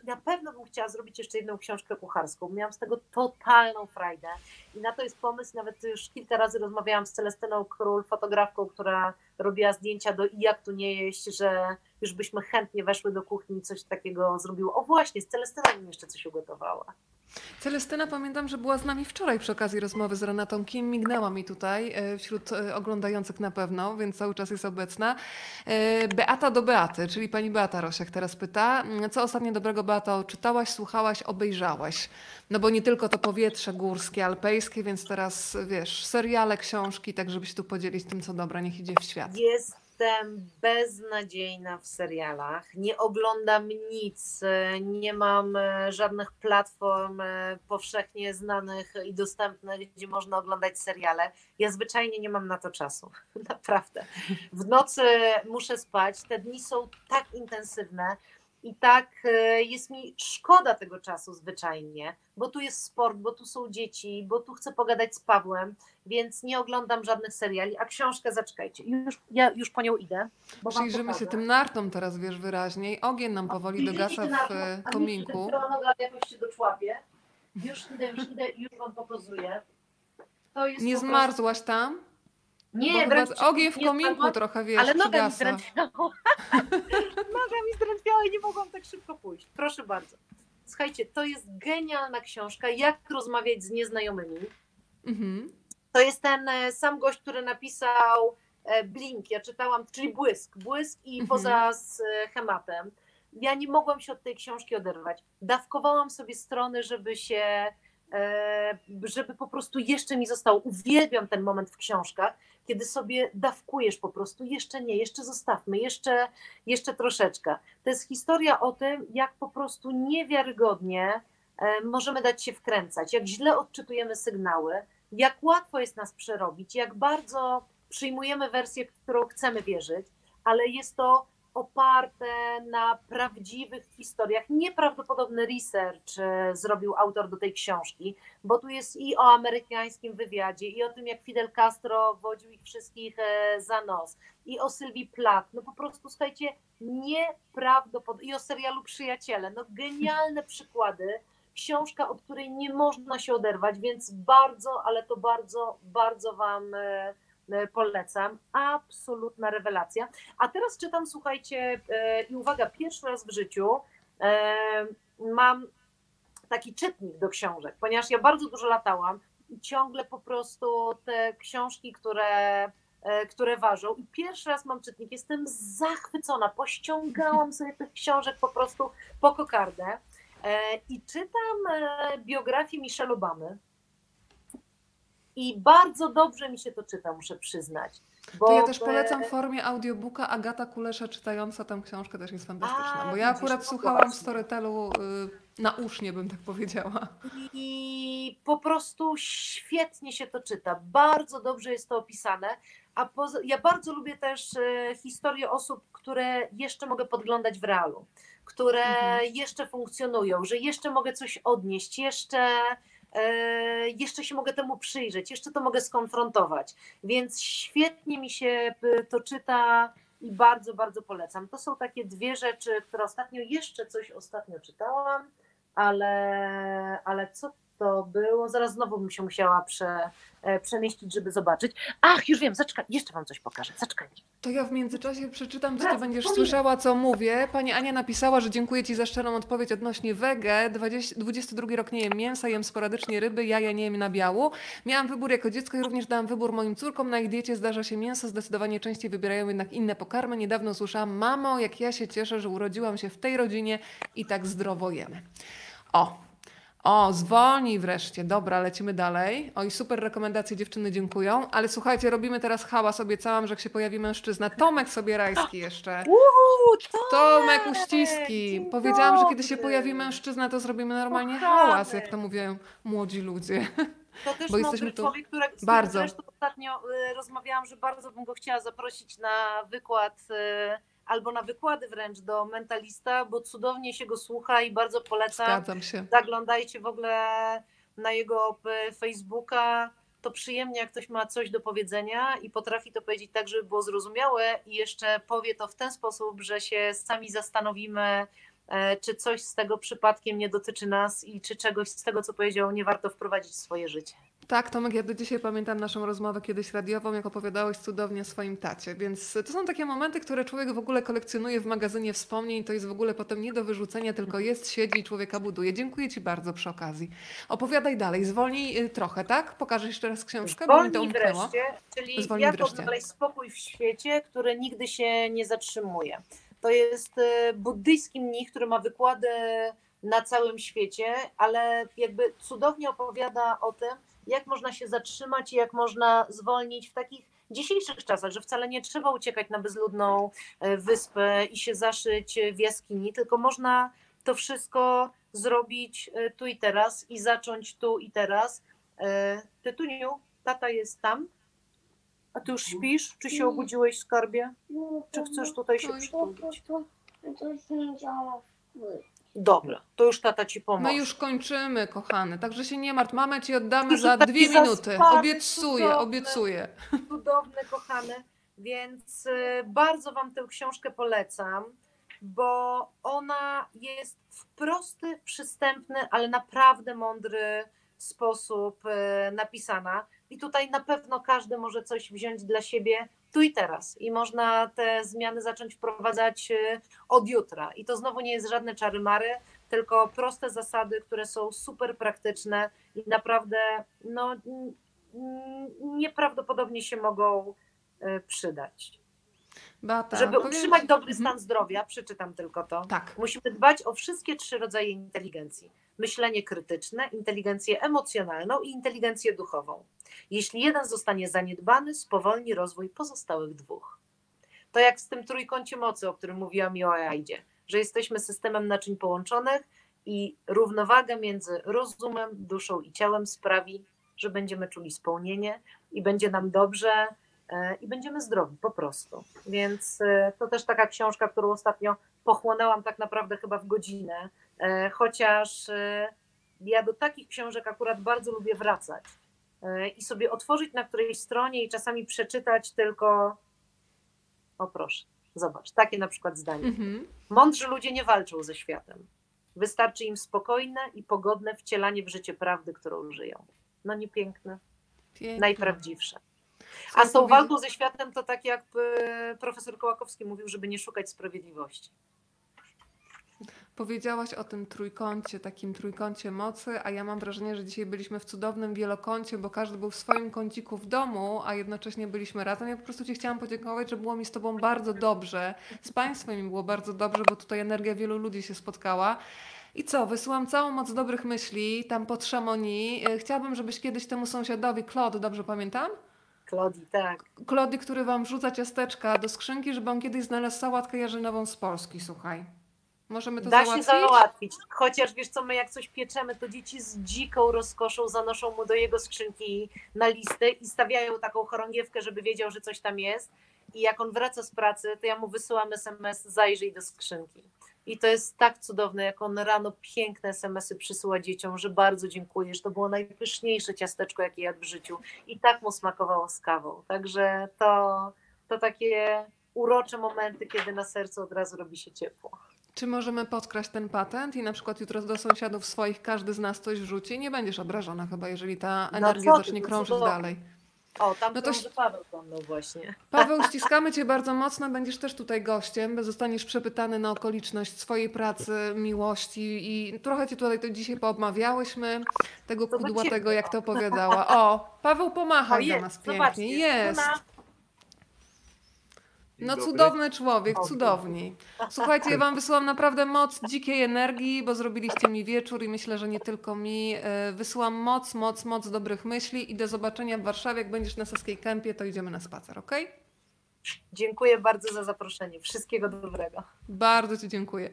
na pewno bym chciała zrobić jeszcze jedną książkę kucharską. Miałam z tego totalną frajdę. I na to jest pomysł. Nawet już kilka razy rozmawiałam z Celestyną Król, fotografką, która robiła zdjęcia do i jak tu nie jeść, że już byśmy chętnie weszły do kuchni coś takiego zrobiło. O właśnie, z Celestyną jeszcze coś ugotowała. Celestyna pamiętam, że była z nami wczoraj przy okazji rozmowy z Renatą Kim. Mignęła mi tutaj e, wśród e, oglądających na pewno, więc cały czas jest obecna. E, Beata do Beaty, czyli pani Beata Rosiak teraz pyta, mm, co ostatnio dobrego Beato czytałaś, słuchałaś, obejrzałaś? No bo nie tylko to powietrze górskie, alpejskie, więc teraz wiesz, seriale, książki, tak żeby się tu podzielić tym, co dobra, niech idzie w świat. Jestem beznadziejna w serialach. Nie oglądam nic. Nie mam e, żadnych platform e, powszechnie znanych i dostępnych, gdzie można oglądać seriale. Ja zwyczajnie nie mam na to czasu. (laughs) Naprawdę. W nocy muszę spać. Te dni są tak intensywne. I tak e, jest mi szkoda tego czasu zwyczajnie, bo tu jest sport, bo tu są dzieci, bo tu chcę pogadać z Pawłem, więc nie oglądam żadnych seriali, a książkę zaczekajcie. Już, ja już po nią idę. Bo Przyjrzymy się tym nartom teraz, wiesz, wyraźniej. Ogień nam powoli dogasa w e, a mi kominku. noga jakoś się doczłapie. Już idę, już idę już wam pokazuję. Nie zmarzłaś tam? Nie, wręcz ogień w kominku trochę, wiesz, ale noga mi zdrętwiała. (laughs) noga mi zdrętwiała i nie mogłam tak szybko pójść. Proszę bardzo. Słuchajcie, to jest genialna książka, jak rozmawiać z nieznajomymi. Mhm. To jest ten e, sam gość, który napisał e, Blink, ja czytałam, czyli Błysk, Błysk i Mhm. poza z e, Hematem. Ja nie mogłam się od tej książki oderwać. Dawkowałam sobie strony, żeby się, żeby po prostu jeszcze mi zostało. Uwielbiam ten moment w książkach, kiedy sobie dawkujesz po prostu, jeszcze nie, jeszcze zostawmy, jeszcze, jeszcze troszeczkę. To jest historia o tym, jak po prostu niewiarygodnie e, możemy dać się wkręcać, jak źle odczytujemy sygnały, jak łatwo jest nas przerobić, jak bardzo przyjmujemy wersję, w którą chcemy wierzyć, ale jest to oparte na prawdziwych historiach. Nieprawdopodobny research e, zrobił autor do tej książki, bo tu jest i o amerykańskim wywiadzie, i o tym, jak Fidel Castro wodził ich wszystkich e, za nos, i o Sylwii Plath. No po prostu, słuchajcie, nieprawdopodobne. I o serialu Przyjaciele. No genialne przykłady książka, od której nie można się oderwać, więc bardzo, ale to bardzo, bardzo Wam e, polecam. Absolutna rewelacja. A teraz czytam, słuchajcie, e, i uwaga, pierwszy raz w życiu e, mam taki czytnik do książek, ponieważ ja bardzo dużo latałam i ciągle po prostu te książki, które, które ważą. I pierwszy raz mam czytnik, jestem zachwycona. Pościągałam (laughs) sobie tych książek po prostu po kokardę. I czytam biografię Michelle Obamy. I bardzo dobrze mi się to czyta, muszę przyznać. Bo, To ja też e, polecam w formie audiobooka Agata Kulesza czytająca tę książkę też jest fantastyczna, A, bo ja akurat no słuchałam w. Storytelu y, nausznie, bym tak powiedziała. I po prostu świetnie się to czyta. Bardzo dobrze jest to opisane. A poza, ja bardzo lubię też historie osób, które jeszcze mogę podglądać w realu, które Mhm. jeszcze funkcjonują, że jeszcze mogę coś odnieść, jeszcze, jeszcze się mogę temu przyjrzeć, jeszcze to mogę skonfrontować. Więc świetnie mi się e, to czyta i bardzo, bardzo polecam. To są takie dwie rzeczy, które ostatnio, jeszcze coś ostatnio czytałam ale, ale co to było? Zaraz znowu bym się musiała prze, e, przemieścić, żeby zobaczyć. Ach, już wiem, zaczekaj, jeszcze wam coś pokażę, zaczekajcie. To ja w międzyczasie przeczytam, co ty będziesz słyszała, co mówię. Pani Ania napisała, że dziękuję ci za szczerą odpowiedź odnośnie wege. 20, 22 rok nie jem mięsa, jem sporadycznie ryby, jaja nie jem na biału. Miałam wybór jako dziecko i również dałam wybór moim córkom. Na ich diecie zdarza się mięso, zdecydowanie częściej wybierają jednak inne pokarmy. Niedawno słyszałam, mamo, jak ja się cieszę, że urodziłam się w tej rodzinie i tak zdrowo jemy. O, o, zwolnij wreszcie. Dobra, lecimy dalej. Oj, super rekomendacje, dziewczyny dziękują. Ale słuchajcie, robimy teraz hałas. Obiecałam, że jak się pojawi mężczyzna. Tomek Sobierajski jeszcze. Uuu, Tomek Uściski. dzień Powiedziałam, że kiedy się dobry. pojawi mężczyzna, to zrobimy normalnie hałas, jak to mówią młodzi ludzie. To też Bo jesteśmy tu- człowiek, którym Bardzo. zresztą ostatnio y, rozmawiałam, że bardzo bym go chciała zaprosić na wykład y, albo na wykłady wręcz do mentalista, bo cudownie się go słucha i bardzo polecam. Zgadzam się. zaglądajcie w ogóle na jego e, Facebooka. To przyjemnie, jak ktoś ma coś do powiedzenia i potrafi to powiedzieć tak, żeby było zrozumiałe i jeszcze powie to w ten sposób, że się sami zastanowimy, e, czy coś z tego przypadkiem nie dotyczy nas i czy czegoś z tego, co powiedział, nie warto wprowadzić w swoje życie. Tak, Tomek, ja do dzisiaj pamiętam naszą rozmowę kiedyś radiową, jak opowiadałeś cudownie o swoim tacie, więc to są takie momenty, które człowiek w ogóle kolekcjonuje w magazynie wspomnień, to jest w ogóle potem nie do wyrzucenia, tylko jest, siedzi i człowieka buduje. Dziękuję Ci bardzo przy okazji. Opowiadaj dalej, zwolnij y, trochę, tak? Pokażesz jeszcze raz książkę, bo mi to Zwolnij umknęło. wreszcie, czyli Zwolnij jak wreszcie. odnaleźć spokój w świecie, który nigdy się nie zatrzymuje. To jest e, buddyjski mnich, który ma wykłady na całym świecie, ale jakby cudownie opowiada o tym, jak można się zatrzymać i jak można zwolnić w takich dzisiejszych czasach, że wcale nie trzeba uciekać na bezludną e, wyspę i się zaszyć w jaskini, tylko można to wszystko zrobić e, tu i teraz i zacząć tu i teraz. E, Tytuniu, tata jest tam. A ty już śpisz? Czy się obudziłeś, skarbie? Czy chcesz tutaj się przytulić? To już nie działa. Dobra, to już tata ci pomoże. My już kończymy, kochany, także się nie martw. Mamę Ci oddamy za dwie minuty. Obiecuję, cudowny. obiecuję. cudowny, kochany. Więc y, bardzo Wam tę książkę polecam, bo ona jest w prosty, przystępny, ale naprawdę mądry sposób y, napisana. I tutaj na pewno każdy może coś wziąć dla siebie tu i teraz. I można te zmiany zacząć wprowadzać y, od jutra. I to znowu nie jest żadne czary-mary, tylko proste zasady, które są super praktyczne i naprawdę no, nieprawdopodobnie się mogą e, przydać. Beata, Żeby powiem utrzymać dobry Mhm. stan zdrowia, przeczytam tylko to, Tak. musimy dbać o wszystkie trzy rodzaje inteligencji. Myślenie krytyczne, inteligencję emocjonalną i inteligencję duchową. Jeśli jeden zostanie zaniedbany, spowolni rozwój pozostałych dwóch. To jak z tym trójkącie mocy, o którym mówiłam i o Ajdzie, że jesteśmy systemem naczyń połączonych i równowaga między rozumem, duszą i ciałem sprawi, że będziemy czuli spełnienie i będzie nam dobrze e, i będziemy zdrowi po prostu. Więc e, to też taka książka, którą ostatnio pochłonęłam tak naprawdę chyba w godzinę, e, chociaż ja do takich książek akurat bardzo lubię wracać i sobie otworzyć na którejś stronie i czasami przeczytać tylko o proszę, zobacz, takie na przykład zdanie. Mhm. Mądrzy ludzie nie walczą ze światem. Wystarczy im spokojne i pogodne wcielanie w życie prawdy, którą żyją. No nie piękne, Pięknie. najprawdziwsze. A z tą walką ze światem to tak jak e, profesor Kołakowski mówił, żeby nie szukać sprawiedliwości. Powiedziałaś o tym trójkącie, takim trójkącie mocy, a ja mam wrażenie, że dzisiaj byliśmy w cudownym wielokącie, bo każdy był w swoim kąciku w domu, a jednocześnie byliśmy razem. Ja po prostu Ci chciałam podziękować, że było mi z Tobą bardzo dobrze. Z Państwem mi było bardzo dobrze, bo tutaj energia wielu ludzi się spotkała. I co, wysyłam całą moc dobrych myśli tam pod Szamonii. E, Chciałabym, żebyś kiedyś temu sąsiadowi, Claude, dobrze pamiętam? Klodi, tak. Klody, który wam wrzuca ciasteczka do skrzynki, żeby on kiedyś znalazł sałatkę jarzynową z Polski, słuchaj. Możemy to da załatwić? się załatwić. Chociaż wiesz co, my jak coś pieczemy, to dzieci z dziką rozkoszą zanoszą mu do jego skrzynki na listę i stawiają taką chorągiewkę, żeby wiedział, że coś tam jest. I jak on wraca z pracy, to ja mu wysyłam SMS, zajrzyj do skrzynki. I to jest tak cudowne, jak on rano piękne SMS-y przysyła dzieciom, że bardzo dziękujesz, to było najpyszniejsze ciasteczko, jakie jadł w życiu. I tak mu smakowało z kawą. Także to, to takie urocze momenty, kiedy na sercu od razu robi się ciepło. Czy możemy podkraść ten patent i na przykład jutro do sąsiadów swoich każdy z nas coś wrzuci? Nie będziesz obrażona chyba, jeżeli ta No energia zacznie to krążyć dalej. O, tam No no to Paweł za mną właśnie. Paweł, (laughs) ściskamy Cię bardzo mocno, będziesz też tutaj gościem, bo zostaniesz przepytany na okoliczność swojej pracy, miłości i trochę Cię tutaj to dzisiaj poobmawiałyśmy, tego kudłatego, jak o. to opowiadała. O, Paweł pomacha O, do jest, nas pięknie. zobaczcie, Jest. No dobry. cudowny człowiek, cudowni. Słuchajcie, ja Wam wysyłam naprawdę moc dzikiej energii, bo zrobiliście mi wieczór i myślę, że nie tylko mi. E, Wysyłam moc, moc, moc dobrych myśli i do zobaczenia w Warszawie. Jak będziesz na Saskiej Kępie, to idziemy na spacer, ok? Dziękuję bardzo za zaproszenie. Wszystkiego dobrego. Bardzo Ci dziękuję.